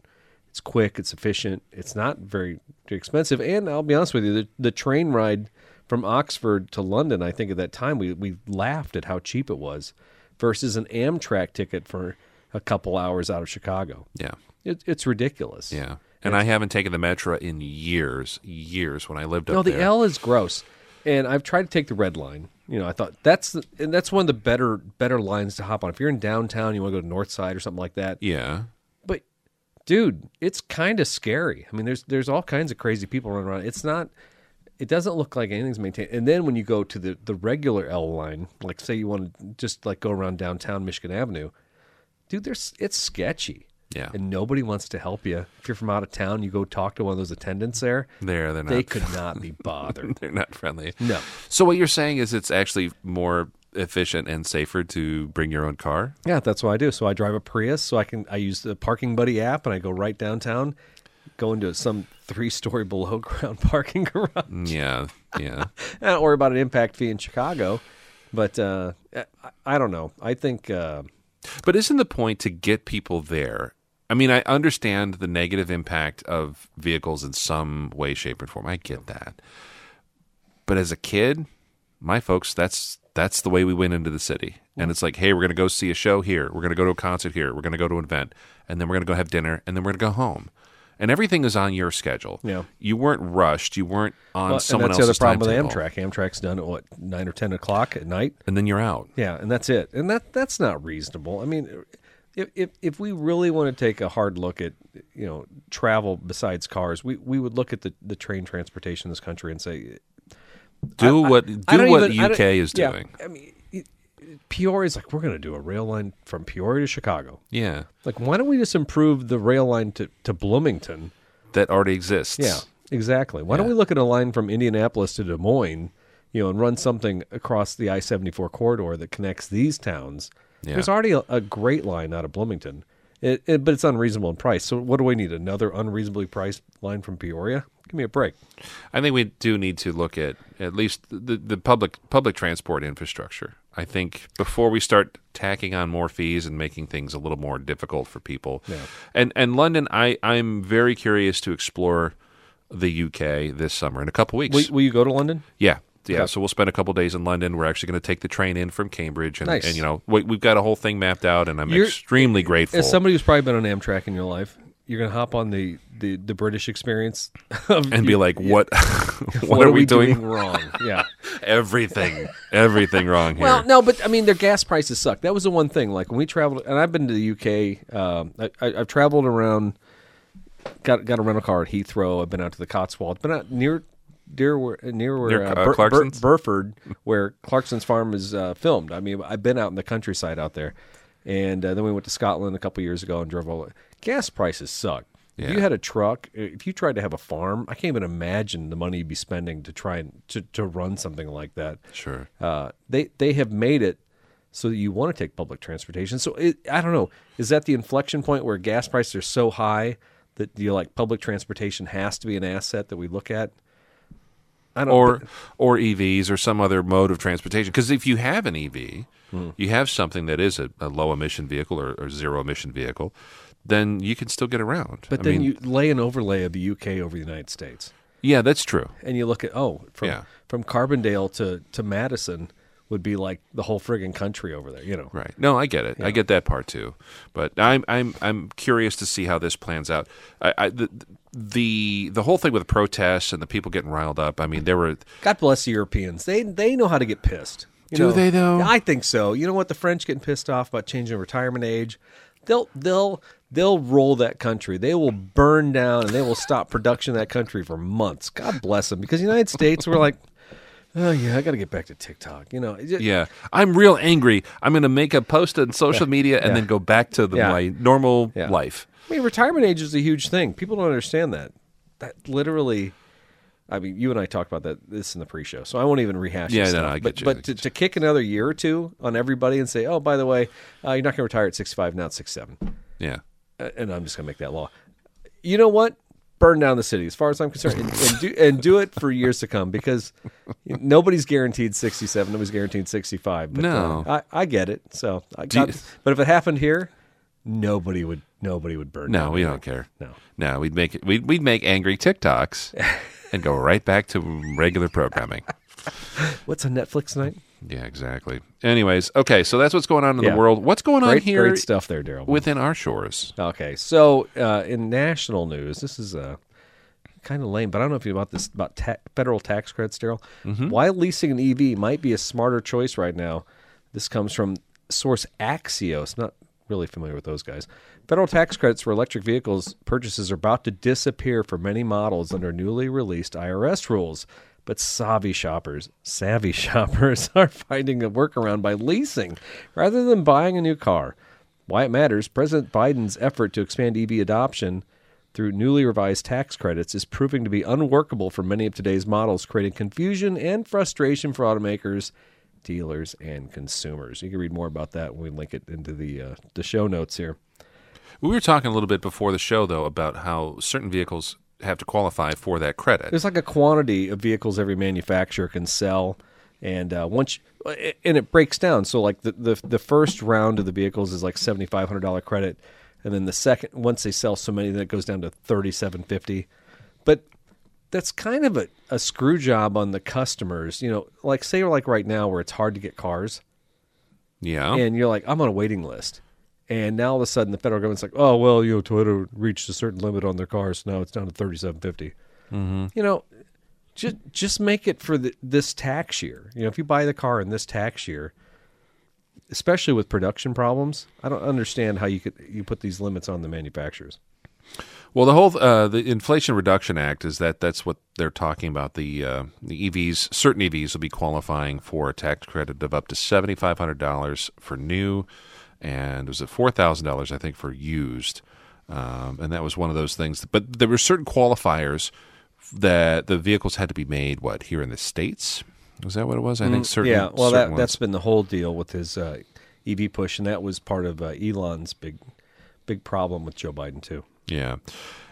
It's quick. It's efficient. It's not very expensive. And I'll be honest with you, the, the train ride from Oxford to London, I think at that time we we laughed at how cheap it was, versus an Amtrak ticket for a couple hours out of Chicago. Yeah. It, it's ridiculous. Yeah. And I haven't taken the Metro in years, years when I lived up there. No, the. L is gross. And I've tried to take the red line. You know, I thought that's the, and that's one of the better better lines to hop on. If you're in downtown, you want to go to North Side or something like that. yeah. But dude, it's kind of scary. I mean, there's there's all kinds of crazy people running around. It's not. It doesn't look like anything's maintained. And then when you go to the the regular L line, like say you want to just like go around downtown Michigan Avenue, dude, there's it's sketchy. Yeah. and nobody wants to help you. If you're from out of town, you go talk to one of those attendants there. There, they're not. They could not be bothered. they're not friendly. No. So what you're saying is it's actually more efficient and safer to bring your own car. Yeah, that's what I do. So I drive a Prius, so I can I use the Parking Buddy app, and I go right downtown, go into some three story below ground parking garage. Yeah, yeah. I don't worry about an impact fee in Chicago, but uh, I, I don't know. I think uh, But isn't the point to get people there? I mean, I understand the negative impact of vehicles in some way, shape, or form. I get that. But as a kid, my folks, that's that's the way we went into the city. And it's like, hey, we're going to go see a show here. We're going to go to a concert here. We're going to go to an event, and then we're going to go have dinner, and then we're going to go home. And everything is on your schedule. Yeah. You weren't rushed. You weren't on well, someone and that's the other else's problem with. Amtrak. Amtrak's done at what nine or ten o'clock at night. And then you're out. Yeah, and that's it. And that that's not reasonable. I mean, if if, if we really want to take a hard look at you know travel besides cars, we, we would look at the, the train transportation in this country and say Do I- what I- I do don't what even- UK is yeah, doing. I mean, Peoria's like we're going to do a rail line from Peoria to Chicago. Yeah. Like, why don't we just improve the rail line to, to Bloomington? That already exists. Yeah, exactly. Why don't we look at a line from Indianapolis to Des Moines, you know, and run something across the I seventy four corridor that connects these towns? Yeah. There's already a, a great line out of Bloomington, it, it, but it's unreasonable in price. So, what do we need? Another unreasonably priced line from Peoria? Give me a break. I think we do need to look at at least the, the public public transport infrastructure. I think before we start tacking on more fees and making things a little more difficult for people. Yeah. And and London, I I'm very curious to explore the UK this summer in a couple weeks. Will, will you go to London? yeah. Yeah, Okay. so we'll spend a couple days in London. We're actually going to take the train in from Cambridge, and, Nice. and you know we, we've got a whole thing mapped out, and I'm You're- extremely grateful. As somebody who's probably been on Amtrak in your life, you're going to hop on the, the, the British experience of and be like, what? what, what, are, we doing? wrong? Yeah. everything, everything wrong here. Well, no, but I mean, their gas prices suck. That was the one thing. Like when we traveled, and I've been to the UK. Um, I, I've traveled around. Got got a rental car at Heathrow. I've been out to the Cotswolds. Been out near, near where near uh, uh, Bur- Bur- Burford, where Clarkson's farm is uh, filmed. I mean, I've been out in the countryside out there, and uh, then we went to Scotland a couple years ago and drove all. Gas prices suck. If you had a truck, if you tried to have a farm, I can't even imagine the money you'd be spending to try and to, to run something like that sure. uh, they they have made it so that you want to take public transportation. So it, I don't know, is that the inflection point where gas prices are so high that you like public transportation has to be an asset that we look at? I don't. or or EVs or some other mode of transportation. Because if you have an EV, Hmm. you have something that is a, a low emission vehicle or, or zero emission vehicle, then you can still get around. but I then mean, you lay an overlay of the UK over the United States, yeah, that's true. and you look at oh from Yeah. from Carbondale to to Madison would be like the whole friggin' country over there, you know. Right. No, I get it. I get that part too. But I'm I'm I'm curious to see how this plans out. I, I the the the whole thing with the protests and the people getting riled up. I mean, there were God bless the Europeans. They they know how to get pissed. You Do know? they, though? I think so. You know what? The French getting pissed off about changing retirement age. They'll they'll they'll roll that country. They will burn down and they will stop production in that country for months. God bless them. Because the United States, we're like, oh yeah, I got to get back to TikTok. You know, just- yeah. I'm real angry. I'm going to make a post on social media and Yeah. then go back to the, Yeah. my normal Yeah. life. I mean, retirement age is a huge thing. People don't understand that. That literally. I mean, you and I talked about that this in the pre-show, so I won't even rehash. Yeah, this no. I but get you, but to, to kick another year or two on everybody and say, "Oh, by the way, uh, you're not going to retire at 65, now it's 67," Yeah. Uh, and I'm just going to make that law. You know what? Burn down the city, as far as I'm concerned, and, and do and do it for years to come because nobody's guaranteed 67, nobody's guaranteed 65. But, No. uh, I, I get it. So, I you- got, but if it happened here, nobody would nobody would burn. No, we here. don't care. No. No, we'd make it. We'd, we'd make angry TikToks and go right back to regular programming. What's on Netflix tonight? Yeah, exactly. Anyways, okay, so that's what's going on in Yeah. the world. What's going on here great stuff there, Daryl. within our shores? Okay, so uh, in national news, this is uh, kind of lame, but I don't know if you know about this about ta- federal tax credits, Daryl. Why leasing an EV might be a smarter choice right now. This comes from source Axios. Not really familiar with those guys. Federal tax credits for electric vehicles purchases are about to disappear for many models under newly released IRS rules. But savvy shoppers, savvy shoppers are finding a workaround by leasing rather than buying a new car. Why it matters President Biden's effort to expand EV adoption through newly revised tax credits is proving to be unworkable for many of today's models, creating confusion and frustration for automakers, dealers, and consumers. You can read more about that when we link it into the uh, the show notes here. We were talking a little bit before the show, though, about how certain vehicles have to qualify for that credit. There's like a quantity of vehicles every manufacturer can sell, and uh, once you, and it breaks down. So like the, the the first round of the vehicles is like seventy five hundred dollar credit, and then the second once they sell so many, then it goes down to thirty seven fifty. But that's kind of a, a screw job on the customers. You know, like say like right now where it's hard to get cars, yeah. and you're like, I'm on a waiting list. And now all of a sudden the federal government's like, oh well, you know, Toyota reached a certain limit on their cars. Now it's down to thirty seven Mm-hmm. You know, just just make it for the, this tax year. You know, if you buy the car in this tax year, especially with production problems, I don't understand how you could you put these limits on the manufacturers. Well, the whole uh, the Inflation Reduction Act is that that's what they're talking about. The uh, the EVs, certain EVs will be qualifying for a tax credit of up to seventy five hundred dollars for new, and it was it four thousand dollars I think for used, um, and that was one of those things. But there were certain qualifiers that the vehicles had to be made. What here in the states? Was that what it was? I think certain. Mm, yeah, well, certain that ones. that's been the whole deal with his uh, EV push, and that was part of uh, Elon's big big problem with Joe Biden too. Yeah.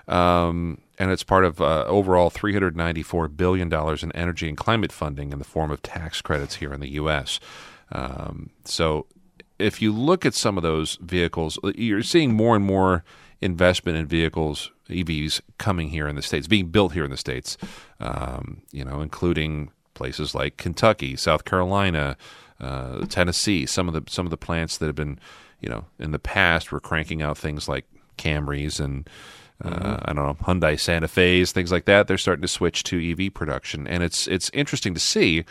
Um, and it's part of uh, overall $394 billion in energy and climate funding in the form of tax credits here in the U.S. Um, so if you look at some of those vehicles, you're seeing more and more investment in vehicles, EVs, coming here in the States, being built here in the States, um, you know, including places like Kentucky, South Carolina, uh, Tennessee, some of the some of the plants that have been, you know, in the past were cranking out things like Camrys and uh, I don't know Hyundai Santa Fe's, things like that. They're starting to switch to EV production, and it's it's interesting to see.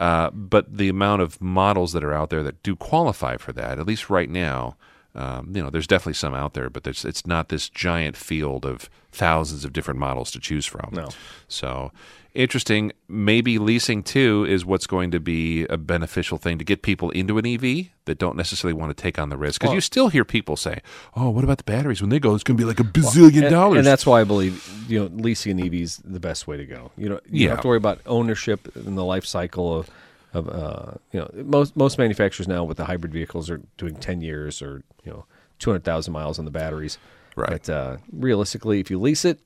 Uh, but the amount of models that are out there that do qualify for that, at least right now, um, you know, there's definitely some out there, but there's, it's not this giant field of thousands of different models to choose from. No. So interesting. Maybe leasing too is what's going to be a beneficial thing to get people into an EV that don't necessarily want to take on the risk. Because you still hear people say, "Oh, what about the batteries? When they go, it's going to be like a bazillion and, dollars." and that's why I believe you know leasing an EV is the best way to go. You know, you Yeah. don't have to worry about ownership and the life cycle of of uh, you know most most manufacturers now with the hybrid vehicles are doing ten years or you know two hundred thousand miles on the batteries. Right. But uh, realistically, if you lease it,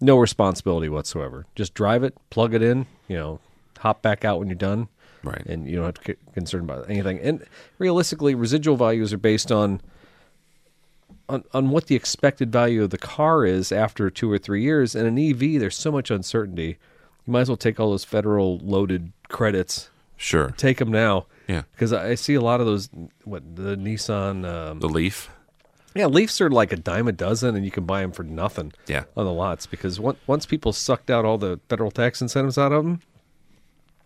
no responsibility whatsoever. Just drive it, plug it in, you know, hop back out when you're done. Right. And you don't have to get concerned about anything. And realistically, residual values are based on on, on what the expected value of the car is after two or three years. And an EV, there's so much uncertainty. You might as well take all those federal loaded credits. Sure. Take them now. Yeah. Because I see a lot of those, what, the Nissan. Um, The Leaf. yeah, Leafs are like a dime a dozen, and you can buy them for nothing Yeah. on the lots. Because once, once people sucked out all the federal tax incentives out of them,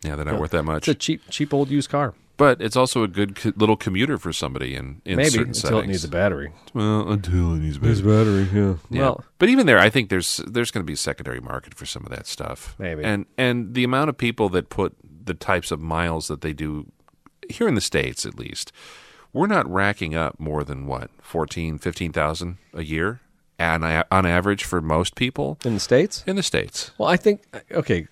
Yeah, they're not worth that much. it's a cheap, cheap old used car. But it's also a good co- little commuter for somebody in, in Maybe certain until settings. it needs a battery. well, until it needs a battery. battery, yeah. Yeah. Well, but even there, I think there's there's going to be a secondary market for some of that stuff. Maybe. And and the amount of people that put the types of miles that they do here in the states, at least, we're not racking up more than what 14, 15,000 a year, and on average for most people in the states. in the states. Well, I think okay.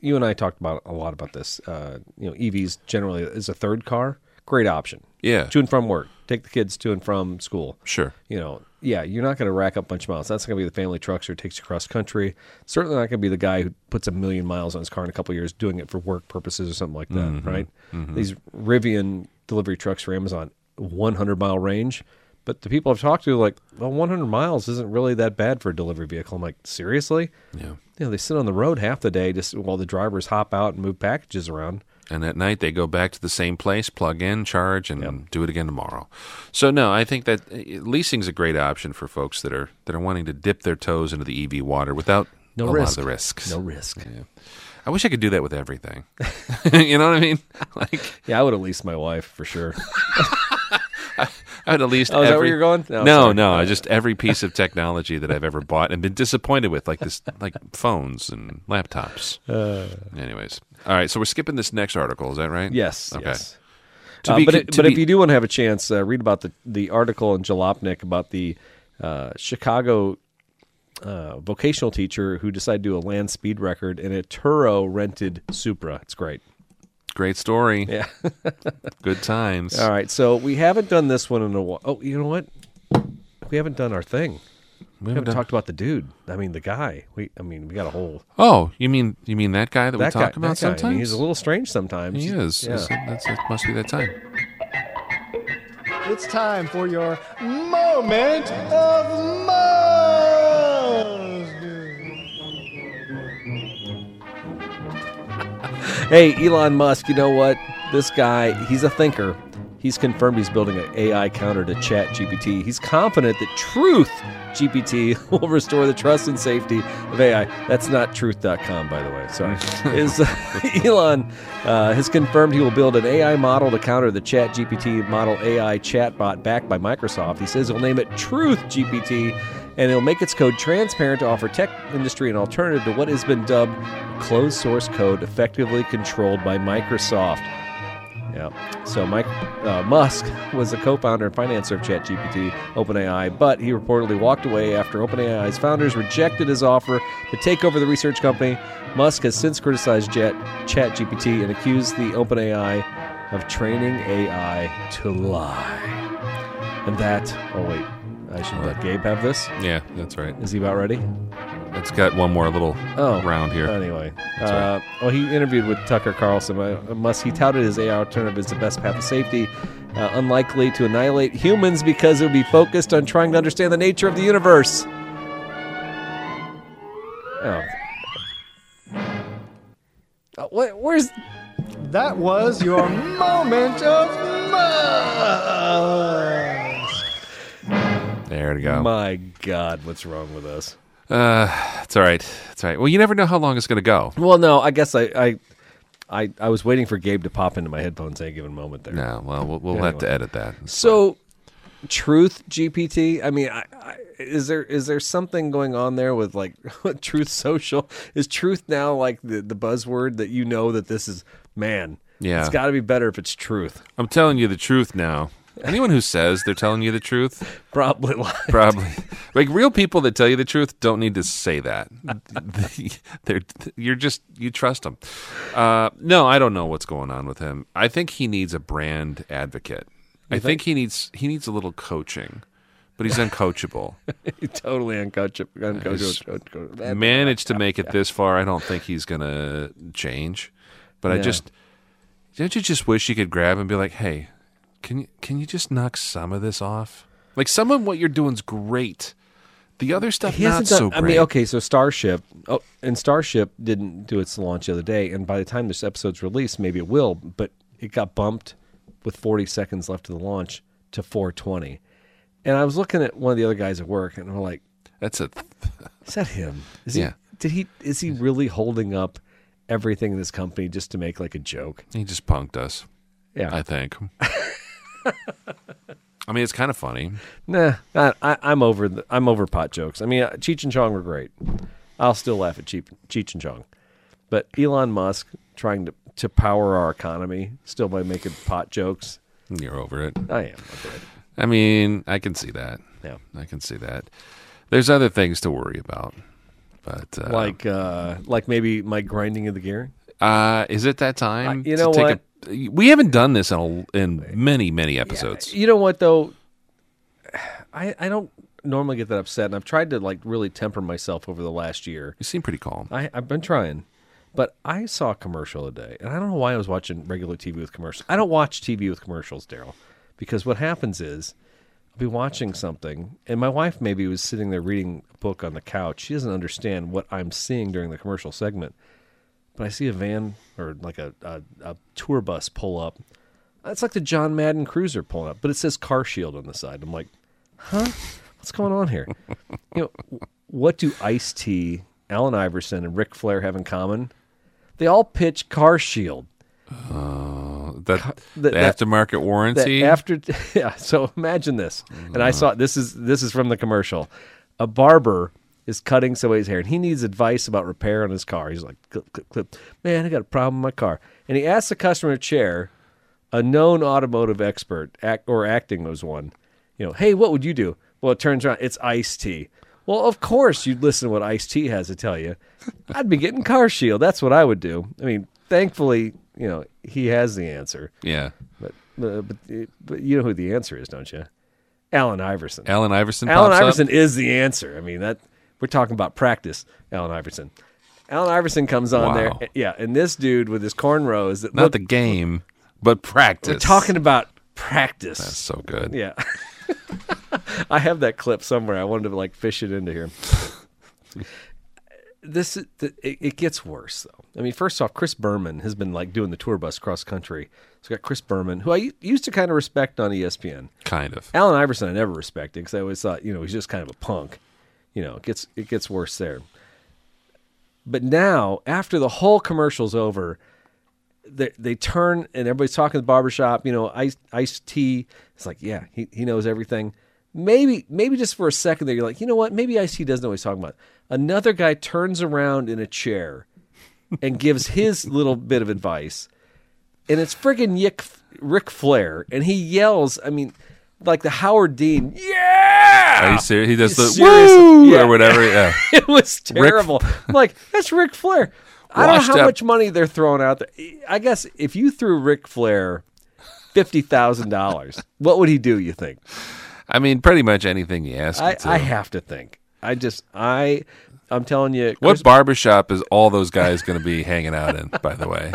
You and I talked about a lot about this. Uh, you know, EVs generally is a third car. Great option. Yeah. To and from work. Take the kids to and from school. Sure. You know, yeah, you're not going to rack up a bunch of miles. That's going to be the family truckster who takes you cross country. Certainly not going to be the guy who puts a million miles on his car in a couple of years doing it for work purposes or something like that, Mm-hmm. right? These Rivian delivery trucks for Amazon, 100 mile range. But the people I've talked to, are like, well, 100 miles isn't really that bad for a delivery vehicle. I'm like, seriously? Yeah. You know, they sit on the road half the day just while the drivers hop out and move packages around. And at night they go back to the same place, plug in, charge, and do it again tomorrow. So no, I think that uh, leasing's a great option for folks that are that are wanting to dip their toes into the EV water without No a lot risk. of the risks. No risk. I wish I could do that with everything. you know what I mean? Like Yeah, I would have leased my wife for sure. I would at least. Oh, is that where you're going? No, No, no, I just every piece of technology that I've ever bought and been disappointed with, like this, like phones and laptops. Uh. Anyways, all right. So we're skipping this next article. Is that right? Yes. Okay. Yes. Uh, be but it- but if you do want to have a chance, uh, read about the the article in Jalopnik about the uh, Chicago uh, vocational teacher who decided to do a land speed record in a Turo rented Supra. It's great. Great story. Yeah. Good times. All right. So we haven't done this one in a while. Oh, you know what? We haven't done our thing. We haven't done- talked about the dude. I mean, the guy. We. I mean, we got a whole Oh, you mean you mean that guy that, we talk guy. about that guy. I mean, sometimes? he's a little strange sometimes. he is. Yeah. It's- That's, it must be that time. It's time for your moment of most. Hey, Elon Musk, you know what? This guy, he's a thinker. He's confirmed he's building an AI counter to Chat GPT. He's confident that Truth GPT will restore the trust and safety of AI. That's not truth.com, by the way. Sorry. Is Elon uh, has confirmed he will build an AI model to counter the Chat GPT model AI chatbot backed by Microsoft. He says he'll name it Truth GPT and it'll make its code transparent to offer tech industry an alternative to what has been dubbed closed source code effectively controlled by Microsoft. Yeah. So Mike uh, Musk was a co-founder and financer of ChatGPT, OpenAI, but he reportedly walked away after OpenAI's founders rejected his offer to take over the research company. Musk has since criticized Jet, ChatGPT and accused the OpenAI of training AI to lie. And that. Oh wait, I should let Gabe have this. Yeah, that's right. Is he about ready? It's got one more little Oh, round here. Anyway, That's uh, well, he interviewed with Tucker Carlson. Uh, Musk he touted his AI alternative as the best path to safety, uh, unlikely to annihilate humans because it would be focused on trying to understand the nature of the universe. Oh. Uh, wh- where's That was your moment of most. There we go. my God? What's wrong with us? Uh, it's all right. It's all right. Well, you never know how long it's going to go. Well, no, I guess I, I, I, I was waiting for Gabe to pop into my headphones at a given moment there. No, well, we'll, we'll have to edit that. So, Truth GPT. I mean, I, I, is there is there something going on there with like Truth Social? Is Truth now like the the buzzword that you know that this is man? Yeah. it's got to be better if it's Truth. I'm telling you the truth now. Anyone who says they're telling you the truth, Probably lying. probably like real people that tell you the truth don't need to say that. they're you're just you trust them. Uh, no, I don't know what's going on with him. I think he needs a brand advocate. I think he needs he needs a little coaching, but he's uncoachable. totally uncoachable. uncoachable. Managed to make it this far. I don't think he's gonna change. But I just don't you just wish you could grab him and be like, hey, can you can you just knock some of this off? Like some of what you're doing's great. The other stuff He not done. so I mean, okay, so Starship. Oh, and Starship didn't do its launch the other day, and by the time this episode's released, maybe it will. But it got bumped with 40 seconds left of the launch to 420. And I was looking at one of the other guys at work, and I'm like, That's a "Is that him? Is Yeah. he? Did he? Is he really holding up everything in this company just to make like a joke?" he just punked us. Yeah. I think. I mean, it's kind of funny. Nah, I, I, I'm over. The, I'm over pot jokes. I mean, uh, Cheech and Chong were great. I'll still laugh at Cheech, Cheech and Chong, but Elon Musk trying to to power our economy still by making pot jokes. You're over it. I am. I mean, I can see that. Yeah, I can see that. There's other things to worry about, but uh, like uh, like maybe my grinding of the gear. uh, is it that time? Uh, you to know take what? We haven't done this in a, in many many episodes. You know what though? I I don't normally get that upset, and I've tried to like really temper myself over the last year. You seem pretty calm. I, I've been trying, but I saw a commercial today, and I don't know why I was watching regular TV with commercials. I don't watch TV with commercials, Daryl, because what happens is I'll be watching something, and my wife maybe was sitting there reading a book on the couch. She doesn't understand what I'm seeing during the commercial segment, but I see a van or like a, a, a tour bus pull up. It's like the John Madden Cruiser pulling up, but it says Car Shield on the side. I'm like, huh? What's going on here? you know, what do Ice T, Allen Iverson, and Ric Flair have in common? They all pitch Car Shield. Oh, that the- the, that- aftermarket warranty. after, yeah. So imagine this, and I uh-huh. saw this is this is from the commercial. A barber is cutting somebody's hair, and he needs advice about repair on his car. He's like, clip, clip, clip. Man, I got a problem with my car, and he asks the customer chair, a known automotive expert act, or acting as one. You know, hey, what would you do? Well, it turns around, it's Ice T. Well, of course you'd listen to what Ice T has to tell you. I'd be getting Car Shield. That's what I would do. I mean, thankfully, you know, he has the answer. Yeah. But but but, but you know who the answer is, don't you? Allen Iverson. Allen Iverson. Allen pops up? Iverson is the answer. I mean that we're talking about practice. Allen Iverson. Allen Iverson comes on Wow. there, yeah, and this dude with his cornrows. That Not look, the game, but practice. we're talking about practice. That's so good. Yeah. I have that clip somewhere. I wanted to like fish it into here. this is- it, it gets worse though. I mean, first off, Chris Berman has been like doing the tour bus cross country. So we got Chris Berman, who I used to kind of respect on ESPN. Kind of. Allen Iverson, I never respected because I always thought, you know, he's just kind of a punk. You know, it gets it gets worse there. But now, after the whole commercial's over, they they turn and everybody's talking at the barbershop. You know, Ice Ice T. It's like, yeah, he he knows everything. Maybe maybe just for a second there, you're like, you know what? Maybe Ice T doesn't know what he's talking about. Another guy turns around in a chair and gives his little bit of advice, and it's friggin' Yick, Ric Flair, and he yells. I mean, like the Howard Dean, yeah. Are you serious? He does the He's serious. woo Yeah. or whatever. Yeah. it was terrible. I'm like, that's Ric Flair. I don't know Washed how up. much money they're throwing out there. I guess if you threw Ric Flair fifty thousand dollars, what would he do? You think? I mean, pretty much anything you ask. I, him to. I have to think. I just I I'm telling you, What barbershop is all those guys going to be hanging out in? By the way,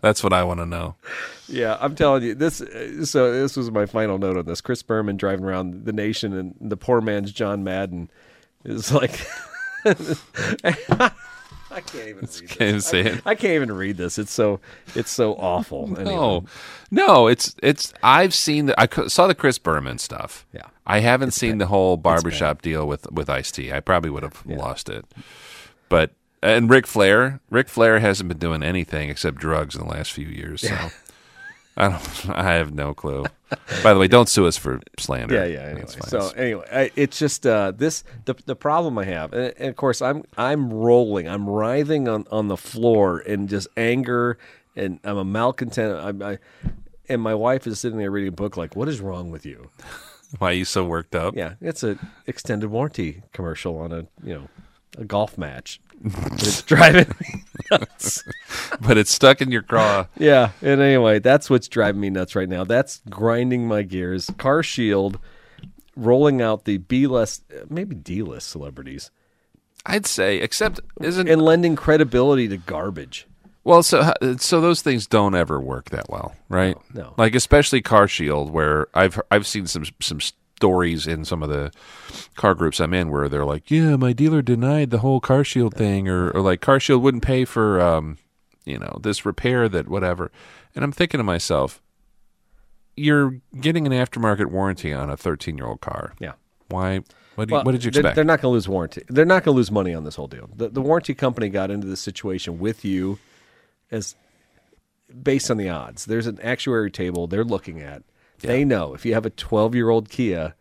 that's what I want to know. Yeah, I'm telling you this. So this was my final note on this. Chris Berman driving around the nation, and the poor man's John Madden is like. I can't even. Read this. Can't even say it. I can't even read this. It's so it's so awful. Anyway. No, no, it's it's. I've seen the. I saw the Chris Berman stuff. Yeah. I haven't seen the whole barbershop deal with with Ice T. I probably would have lost it. But and Ric Flair, Ric Flair hasn't been doing anything except drugs in the last few years. So I don't. I have no clue. By the way, don't sue us for slander. Yeah, yeah. Anyway, so anyway, I, it's just uh, this the the problem I have, and, and of course I'm I'm rolling, I'm writhing on on the floor in just anger, and I'm a malcontent. I'm, I and my wife is sitting there reading a book, like, "What is wrong with you?" why are you so worked up? Yeah, it's a extended warranty commercial on a you know a golf match. But it's driving me nuts. But it's stuck in your craw. Yeah, and anyway, that's what's driving me nuts right now. That's grinding my gears. Car Shield rolling out the B list, maybe D list celebrities, I'd say, except isn't and lending credibility to garbage. Well, so so those things don't ever work that well, right? No. Like especially Car Shield, where I've I've seen some some stories in some of the car groups I'm in where they're like, "Yeah, my dealer denied the whole Car Shield thing," or or like Car Shield wouldn't pay for um, you know, this repair that whatever. And I'm thinking to myself, you're getting an aftermarket warranty on a 13 year old car. Yeah. Why? What, do you- what did you they're- expect? They're, not going to lose warranty. They're not going to lose money on this whole deal. The, the warranty company got into this situation with you as based on the odds. There's an actuary table they're looking at. They know if you have a 12 year old Kia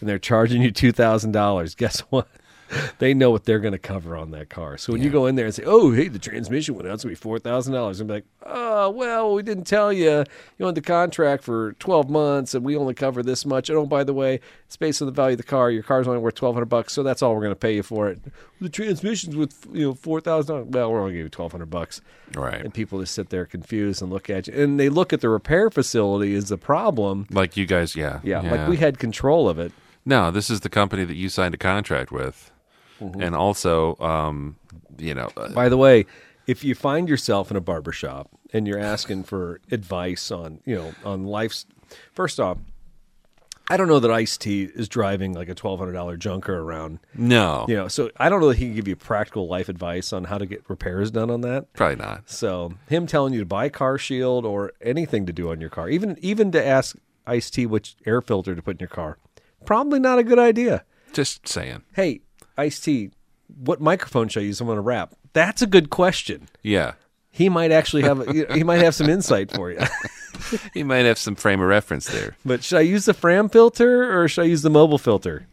and they're charging you two thousand dollars, guess what? They know what they're going to cover on that car. So when you go in there and say, "Oh, hey, the transmission went out, it's going to be four thousand dollars," and be like, "Oh, well, we didn't tell you. You owned the contract for twelve months, and we only cover this much. And oh, by the way, it's based on the value of the car. Your car's only worth twelve hundred bucks, so that's all we're going to pay you for it. The transmission's with you know four thousand dollars. Well, we're only going to give you twelve hundred bucks." right. And people just sit there confused and look at you, and they look at the repair facility as the problem. Like you guys, yeah. Yeah, like we had control of it. No, this is the company that you signed a contract with, Mm-hmm. and also, um, you know, uh, By the way, if you find yourself in a barber shop and you're asking for advice on, you know, on life's first off, I don't know that Ice T is driving like a twelve hundred dollar junker around. no, You know, so I don't know that he can give you practical life advice on how to get repairs done on that. probably not. So him telling you to buy Car Shield or anything to do on your car, even even to ask Ice T which air filter to put in your car, probably not a good idea. Just saying. Hey, Ice T, what microphone should I use? I'm going to rap. That's a good question. Yeah, he might actually have he might have some insight for you. he might have some frame of reference there. but should I use the Fram filter or should I use the Mobil filter?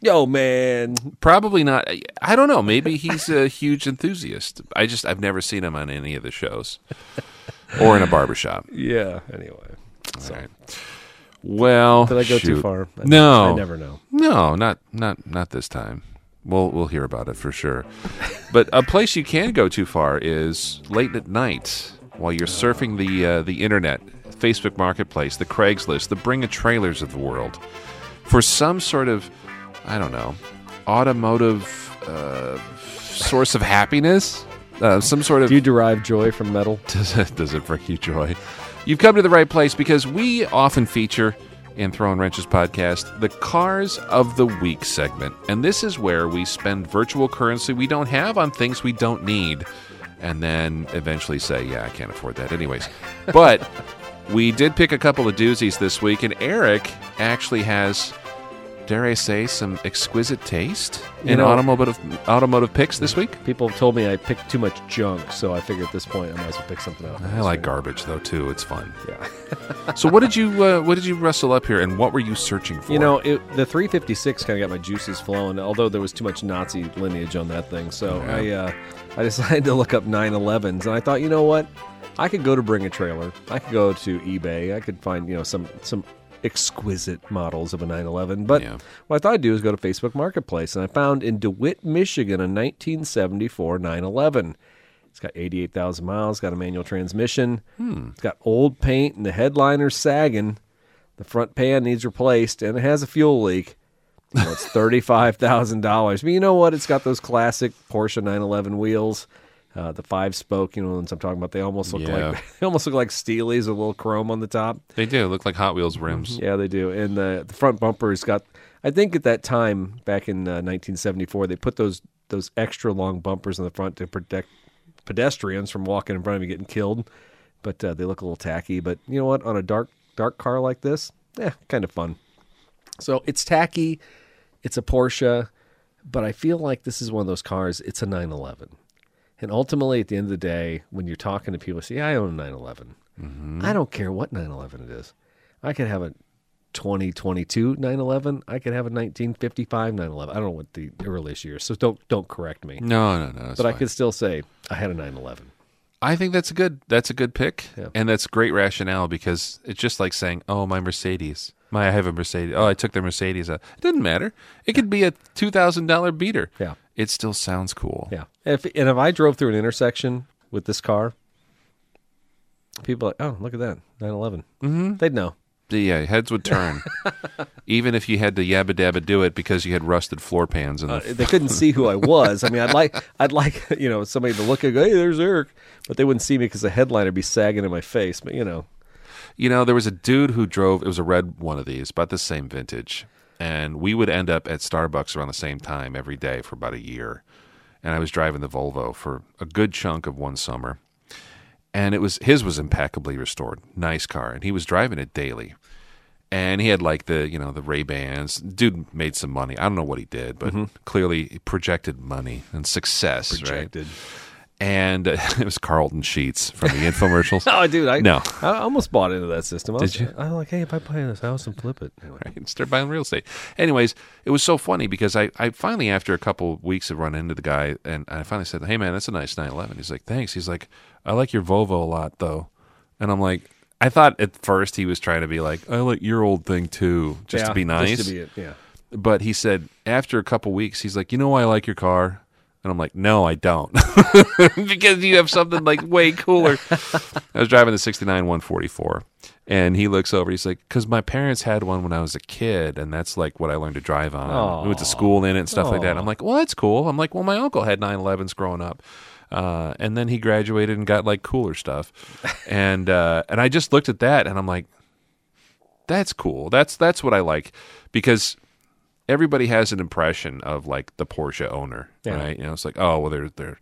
Yo, man. Probably not. I- don't know. Maybe he's a huge enthusiast. I just I've never seen him on any of the shows or in a barbershop. Yeah. Anyway, So, right. Well, did I go too far? I- No, I never know. No, not not not this time. We'll we'll hear about it for sure. but a place you can go too far is late at night while you're surfing the uh, the internet, Facebook Marketplace, the Craigslist, the Bring a Trailers of the world for some sort of I don't know automotive uh, source of happiness. Uh, some sort of Do you derive joy from metal? does it, does it bring you joy? You've come to the right place because we often feature in Throwing Wrenches podcast the Cars of the Week segment. And this is where we spend virtual currency we don't have on things we don't need and then eventually say, yeah, I can't afford that anyways. But we did pick a couple of doozies this week, and Eric actually has. Dare I say some exquisite taste in know- automotive automotive picks this week? People have told me I picked too much junk, so I figure at this point I might as well pick something out. I like garbage though too. It's fun. Yeah. So what did you uh, what did you wrestle up here, and what were you searching for? You know, it, the 356 kind of got my juices flowing. Although there was too much Nazi lineage on that thing, so I uh, I decided to look up 911s, and I thought, you know what, I could go to Bring a Trailer, I could go to eBay, I could find you know some some exquisite models of a 911. But Yeah. what I thought I'd do is go to Facebook Marketplace, and I found in DeWitt, Michigan, a 1974 911. It's got 88,000 miles, got a manual transmission. Hmm. It's got old paint, and the headliner's sagging. The front pan needs replaced, and it has a fuel leak. You know, it's thirty-five thousand dollars. But you know what? It's got those classic Porsche 911 wheels, uh, the five-spoke. You know, ones I'm talking about. They almost look Yeah. like they almost look like Steelies with a little chrome on the top. they do look like Hot Wheels rims. Yeah, they do. And the the front bumper's got. I think at that time, back in uh, 1974, they put those those extra long bumpers in the front to protect pedestrians from walking in front of you getting killed. But uh, they look a little tacky. But you know what? On a dark dark car like this, yeah, kind of fun. So it's tacky. It's a Porsche, but I feel like this is one of those cars. It's a 911. And ultimately, at the end of the day, when you're talking to people, say, I own a 911. Mm-hmm. I don't care what 911 it is. I could have a 2022 911. I could have a 1955 911. I don't know what the earliest year, so don't don't correct me. No, no, no. but I could still say I had a 911. I think that's a good that's a good pick, Yeah. and that's great rationale because it's just like saying, "Oh, my Mercedes, my I have a Mercedes. Oh, I took the Mercedes. out. It doesn't matter. It could be a two thousand dollar beater. Yeah. It still sounds cool. Yeah. If and if I drove through an intersection with this car, people are like, oh, look at that 911. Mm-hmm. They'd know. Yeah, heads would turn, even if you had to yabba dabba do it because you had rusted floor pans in the. Uh, they couldn't see who I was. I mean, I'd like, I'd like, you know, somebody to look and go, "Hey, there's Eric," but they wouldn't see me because the headliner would be sagging in my face. But you know, You know, there was a dude who drove. It was a red one of these, about the same vintage, and we would end up at Starbucks around the same time every day for about a year. And I was driving the Volvo for a good chunk of one summer, and it was his was impeccably restored, nice car, and he was driving it daily. And he had like the you know the Ray Bans. Dude made some money. I don't know what he did, but mm-hmm. clearly he projected money and success. right? And uh, it was Carleton Sheets from the infomercials. Oh, dude, I No. I almost bought into that system. I was, Did you? I was like, hey, if I buy this house and flip it, anyway. right? Start buying real estate. Anyways, it was so funny because I, I finally, after a couple of weeks of running into the guy, and I finally said, "Hey, man, that's a nice 911." He's like, "Thanks." He's like, "I like your Volvo a lot, though," and I'm like, I thought at first he was trying to be like, "I like your old thing too," just Yeah, to be nice. Just to be it, yeah. But he said after a couple weeks, he's like, "You know why I like your car?" And I'm like, "No, I don't," because you have something like way cooler. I was driving the '69 144, and he looks over. He's like, "Because my parents had one when I was a kid, and that's like what I learned to drive on. We went to school in it and stuff like that." I'm like, "Well, that's cool." I'm like, "Well, my uncle had 911s growing up." Uh, and then he graduated and got like cooler stuff, and uh, and I just looked at that and I'm like, that's cool. That's that's what I like because everybody has an impression of like the Porsche owner, Yeah. right? You know, it's like, oh well, they're they're,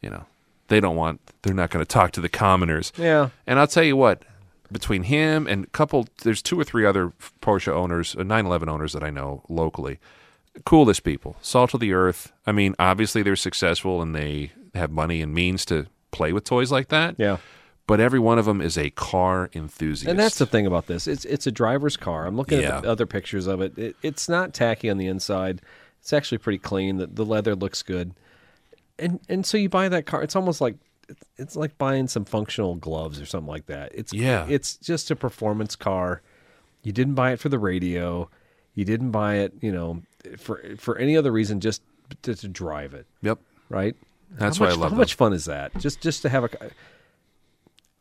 you know, they don't want, they're not going to talk to the commoners. Yeah. And I'll tell you what, between him and a couple, there's two or three other Porsche owners, uh, 911 owners that I know locally. Coolest people, salt of the earth. I mean, obviously they're successful and they have money and means to play with toys like that. Yeah. But every one of them is a car enthusiast. And that's the thing about this. It's it's a driver's car. I'm looking Yeah. at the other pictures of it. it. It's not tacky on the inside. It's actually pretty clean. The, the leather looks good. And and so you buy that car. It's almost like it's like buying some functional gloves or something like that. It's Yeah. it's just a performance car. You didn't buy it for the radio. You didn't buy it, you know, for for any other reason, just to, to drive it, Yep. right? That's how why I love How them. much fun is that? Just just to have a.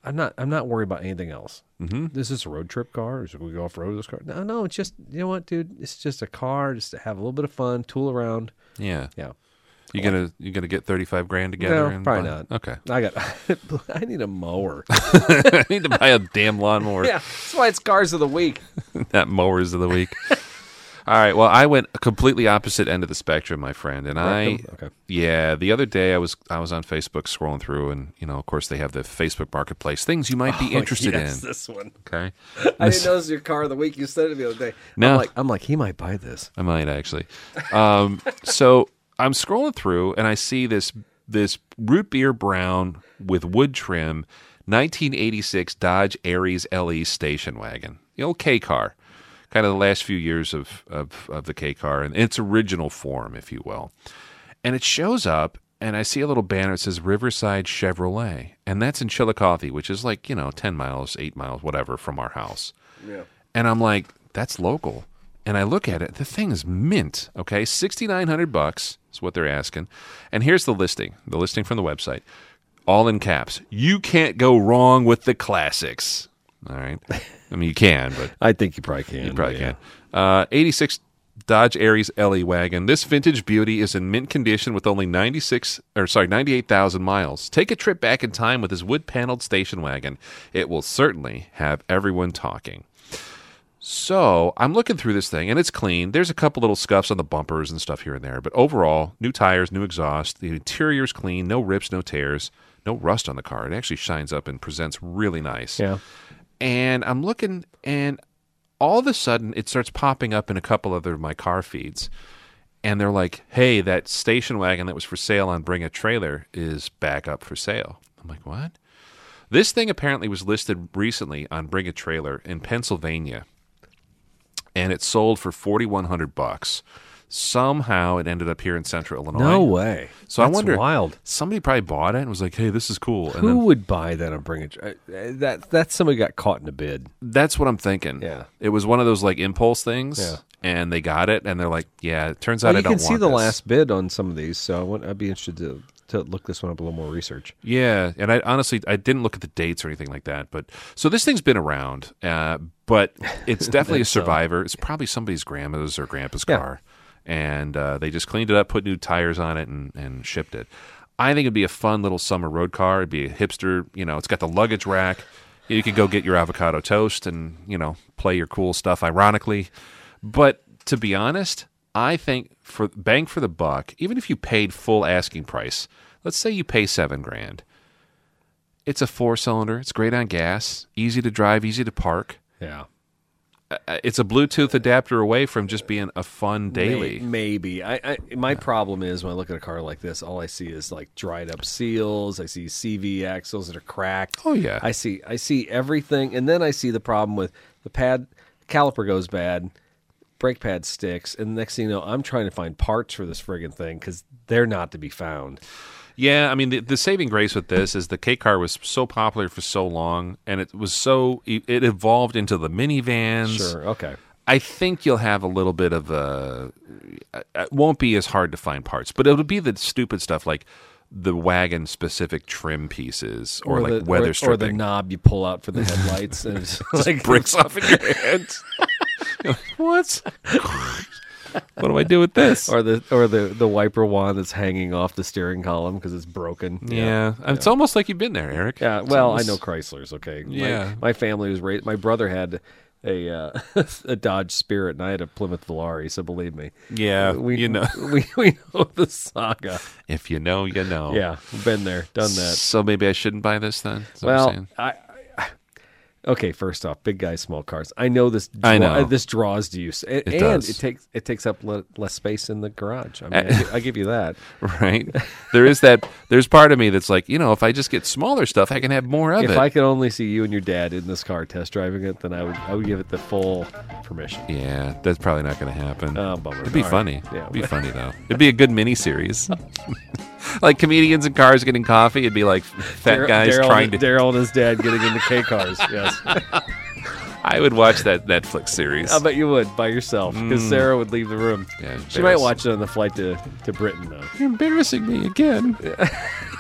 I'm not. I'm not worried about anything else. Mm-hmm. This is a road trip car. Or should we go off road with this car? No, no. It's just you know what, dude. It's just a car, just to have a little bit of fun, tool around. Yeah. Yeah. You gonna you gonna get thirty five grand together? No, and probably buy- not. Okay. I got. I need a mower. I need to buy a damn lawnmower. yeah, that's why it's cars of the week. That mowers of the week. All right. Well, I went a completely opposite end of the spectrum, my friend, and I. Okay. Yeah, the other day I was I was on Facebook scrolling through, and you know, of course, they have the Facebook Marketplace things you might be interested Oh, yes, in. This one. Okay. I didn't know it was your car of the week. You said it the other day. No. I'm like, I'm like, he might buy this. I might actually. Um, so I'm scrolling through and I see this this root beer brown with wood trim, 1986 Dodge Aries LE station wagon, the old K car, kind of the last few years of of, of the K car in its original form, if you will. And it shows up. And I see a little banner that says Riverside Chevrolet. And that's in Chillicothe, which is like, you know, 10 miles, 8 miles, whatever from our house. Yeah. And I'm like, that's local. And I look at it, the thing is mint. Okay, sixty nine hundred bucks is what they're asking. And here's the listing, the listing from the website, all in caps. You can't go wrong with the classics. All right, I mean you can, but I think you probably can. you probably yeah. can't. Uh, eighty six Dodge Aries LE wagon. This vintage beauty is in mint condition with only 96 or sorry, 98,000 miles. Take a trip back in time with this wood-paneled station wagon. It will certainly have everyone talking. So, I'm looking through this thing and it's clean. There's a couple little scuffs on the bumpers and stuff here and there, but overall, new tires, new exhaust, the interior's clean, no rips, no tears, no rust on the car. It actually shines up and presents really nice Yeah. And I'm looking, and all of a sudden it starts popping up in a couple other of my car feeds, and they're like, "Hey, that station wagon that was for sale on Bring a Trailer is back up for sale." I'm like, "What?" This thing apparently was listed recently on Bring a Trailer in Pennsylvania, and it sold for forty one hundred bucks. Somehow it ended up here in Central Illinois. No way. So I That's wonder, wild. somebody probably bought it and was like, "Hey, this is cool." And Who then, would buy that and bring it? uh, uh, That that's somebody got caught in a bid. That's what I'm thinking. Yeah. It was one of those like impulse things. Yeah. And they got it, and they're like, "Yeah, it turns out Well, I don't. can see want the this." last bid on some of these, so I want, I'd be interested to to look this one up a little more research. Yeah, and I honestly I didn't look at the dates or anything like that, but so this thing's been around, uh, but it's definitely a so. survivor. It's probably somebody's grandma's or grandpa's Yeah. car, and uh, they just cleaned it up, put new tires on it, and, and shipped it. I think it'd be a fun little summer road car. It'd be a hipster, you know. It's got the luggage rack. You could go get your avocado toast and you know play your cool stuff. Ironically, but to be honest, I think for bang for the buck, even if you paid full asking price, let's say you pay seven grand. It's a four cylinder. It's great on gas, easy to drive, easy to park. Yeah, Uh, it's a Bluetooth adapter away from just being a fun daily. Maybe. I, I my problem is when I look at a car like this, all I see is like dried up seals. I see CV axles that are cracked. Oh, yeah. I see I see everything, and then I see the problem with the pad caliper goes bad, brake pad sticks, and the next thing you know, I'm trying to find parts for this friggin' thing because they're not to be found. Yeah, I mean the, the saving grace with this is the K car was so popular for so long, and it was so it evolved into the minivans. Sure, okay. I think you'll have a little bit of a. Uh, it won't be as hard to find parts, but it'll be the stupid stuff like the wagon specific trim pieces or, like the, weather or, or the knob you pull out for the headlights, and it's like bricks off in your head. You're like, what? what do I do with this? or the or the the wiper wand that's hanging off the steering column because it's broken. yeah, it's almost like you've been there, Eric. Yeah, It's well, almost- I know Chryslers. Okay, My- Yeah. My, family was raised. My brother had a uh, a Dodge Spirit, and I had a Plymouth Volare. So believe me, Yeah, we you know, we we know the saga. if you know, you know. Yeah, been there, done that. So maybe I shouldn't buy this then. Is that what you're Well, saying? I okay. First off, big guys, small cars. I know this. I draw- know. this draws to use, and, It and it takes it takes up le- less space in the garage. I mean, I, gi- I give you that. right? there is that. There's part of me that's like, you know, if I just get smaller stuff, I can have more of If it. If I could only see you and your dad in this car test driving it, then I would I would give it the full permission. yeah, that's probably not going to happen. Oh, bummer. It'd be All right. funny. Yeah. It'd be funny though. It'd be a good mini series. like comedians in cars getting coffee. It'd be like fat Dar- guys Daryl- trying to. Daryl and his dad getting into K cars. Yes, I would watch that Netflix series. I bet you would by yourself because Sarah would leave the room. Mm. Yeah, she might watch it on the flight to, to Britain though. You're embarrassing me again. Yeah,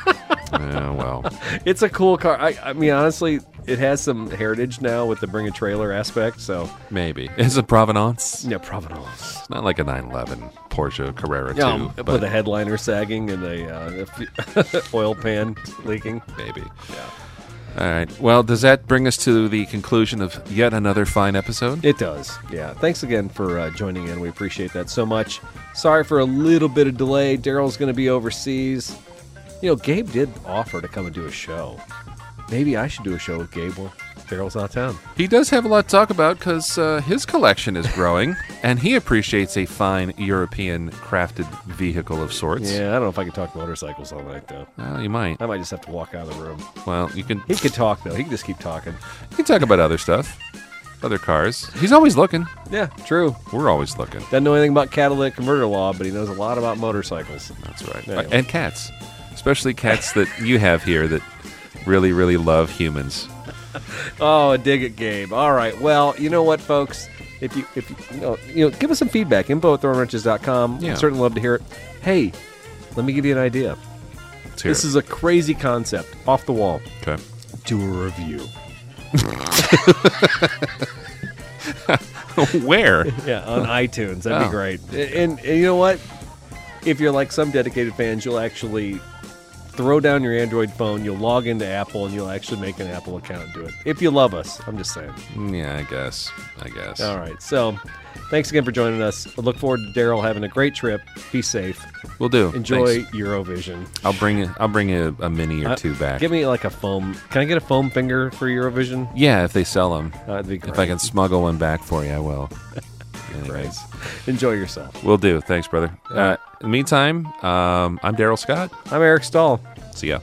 well, It's a cool car. I, I mean, honestly, it has some heritage now with the bring a trailer aspect. So maybe it's a Provenance. yeah, Provenance. It's not like a 911 Porsche Carrera Yeah, 2, with but a headliner sagging and a, uh, a oil pan leaking. maybe. Yeah. All right. Well, does that bring us to the conclusion of yet another fine episode? It does. Yeah. Thanks again for uh, joining in. We appreciate that so much. Sorry for a little bit of delay. Daryl's going to be overseas. You know, Gabe did offer to come and do a show. Maybe I should do a show with Gabe while Daryl's out of town. He does have a lot to talk about because uh, his collection is growing, and he appreciates a fine European crafted vehicle of sorts. Yeah, I don't know if I can talk motorcycles all night, though. Well, you might. I might just have to walk out of the room. Well, you can. He could talk, though. He can just keep talking. You can talk about other stuff, other cars. He's always looking. Yeah, true. We're always looking. Doesn't know anything about catalytic converter law, but he knows a lot about motorcycles. That's right. Yeah. And cats, especially cats that you have here that really, really love humans. Oh, dig it, Gabe. All right. Well, you know what, folks? If you if you, you know, you know, give us some feedback. Info at throwinwrenches.com. Yeah. I'd certainly love to hear it. Hey, let me give you an idea. This it. is a crazy concept. Off the wall. okay. Do a review. Where? Yeah, on iTunes. That'd Oh. be great. And, and you know what? If you're like some dedicated fans, you'll actually throw down your Android phone, you'll log into Apple, and you'll actually make an Apple account and do it. If you love us, I'm just saying. Yeah, I guess. I guess. All right. So, thanks again for joining us. I look forward to Daryl having a great trip. Be safe. We'll do. Enjoy Thanks. Eurovision. I'll bring. I'll bring a, a mini or Uh, two back. Give me like a foam. Can I get a foam finger for Eurovision? yeah, if they sell them. Uh, that'd be great. If I can smuggle one back for you, I will. Anyways, Enjoy yourself. we'll do. Thanks, brother. Uh, in the meantime, um, I'm Daryl Scott. I'm Eric Stahl. See ya.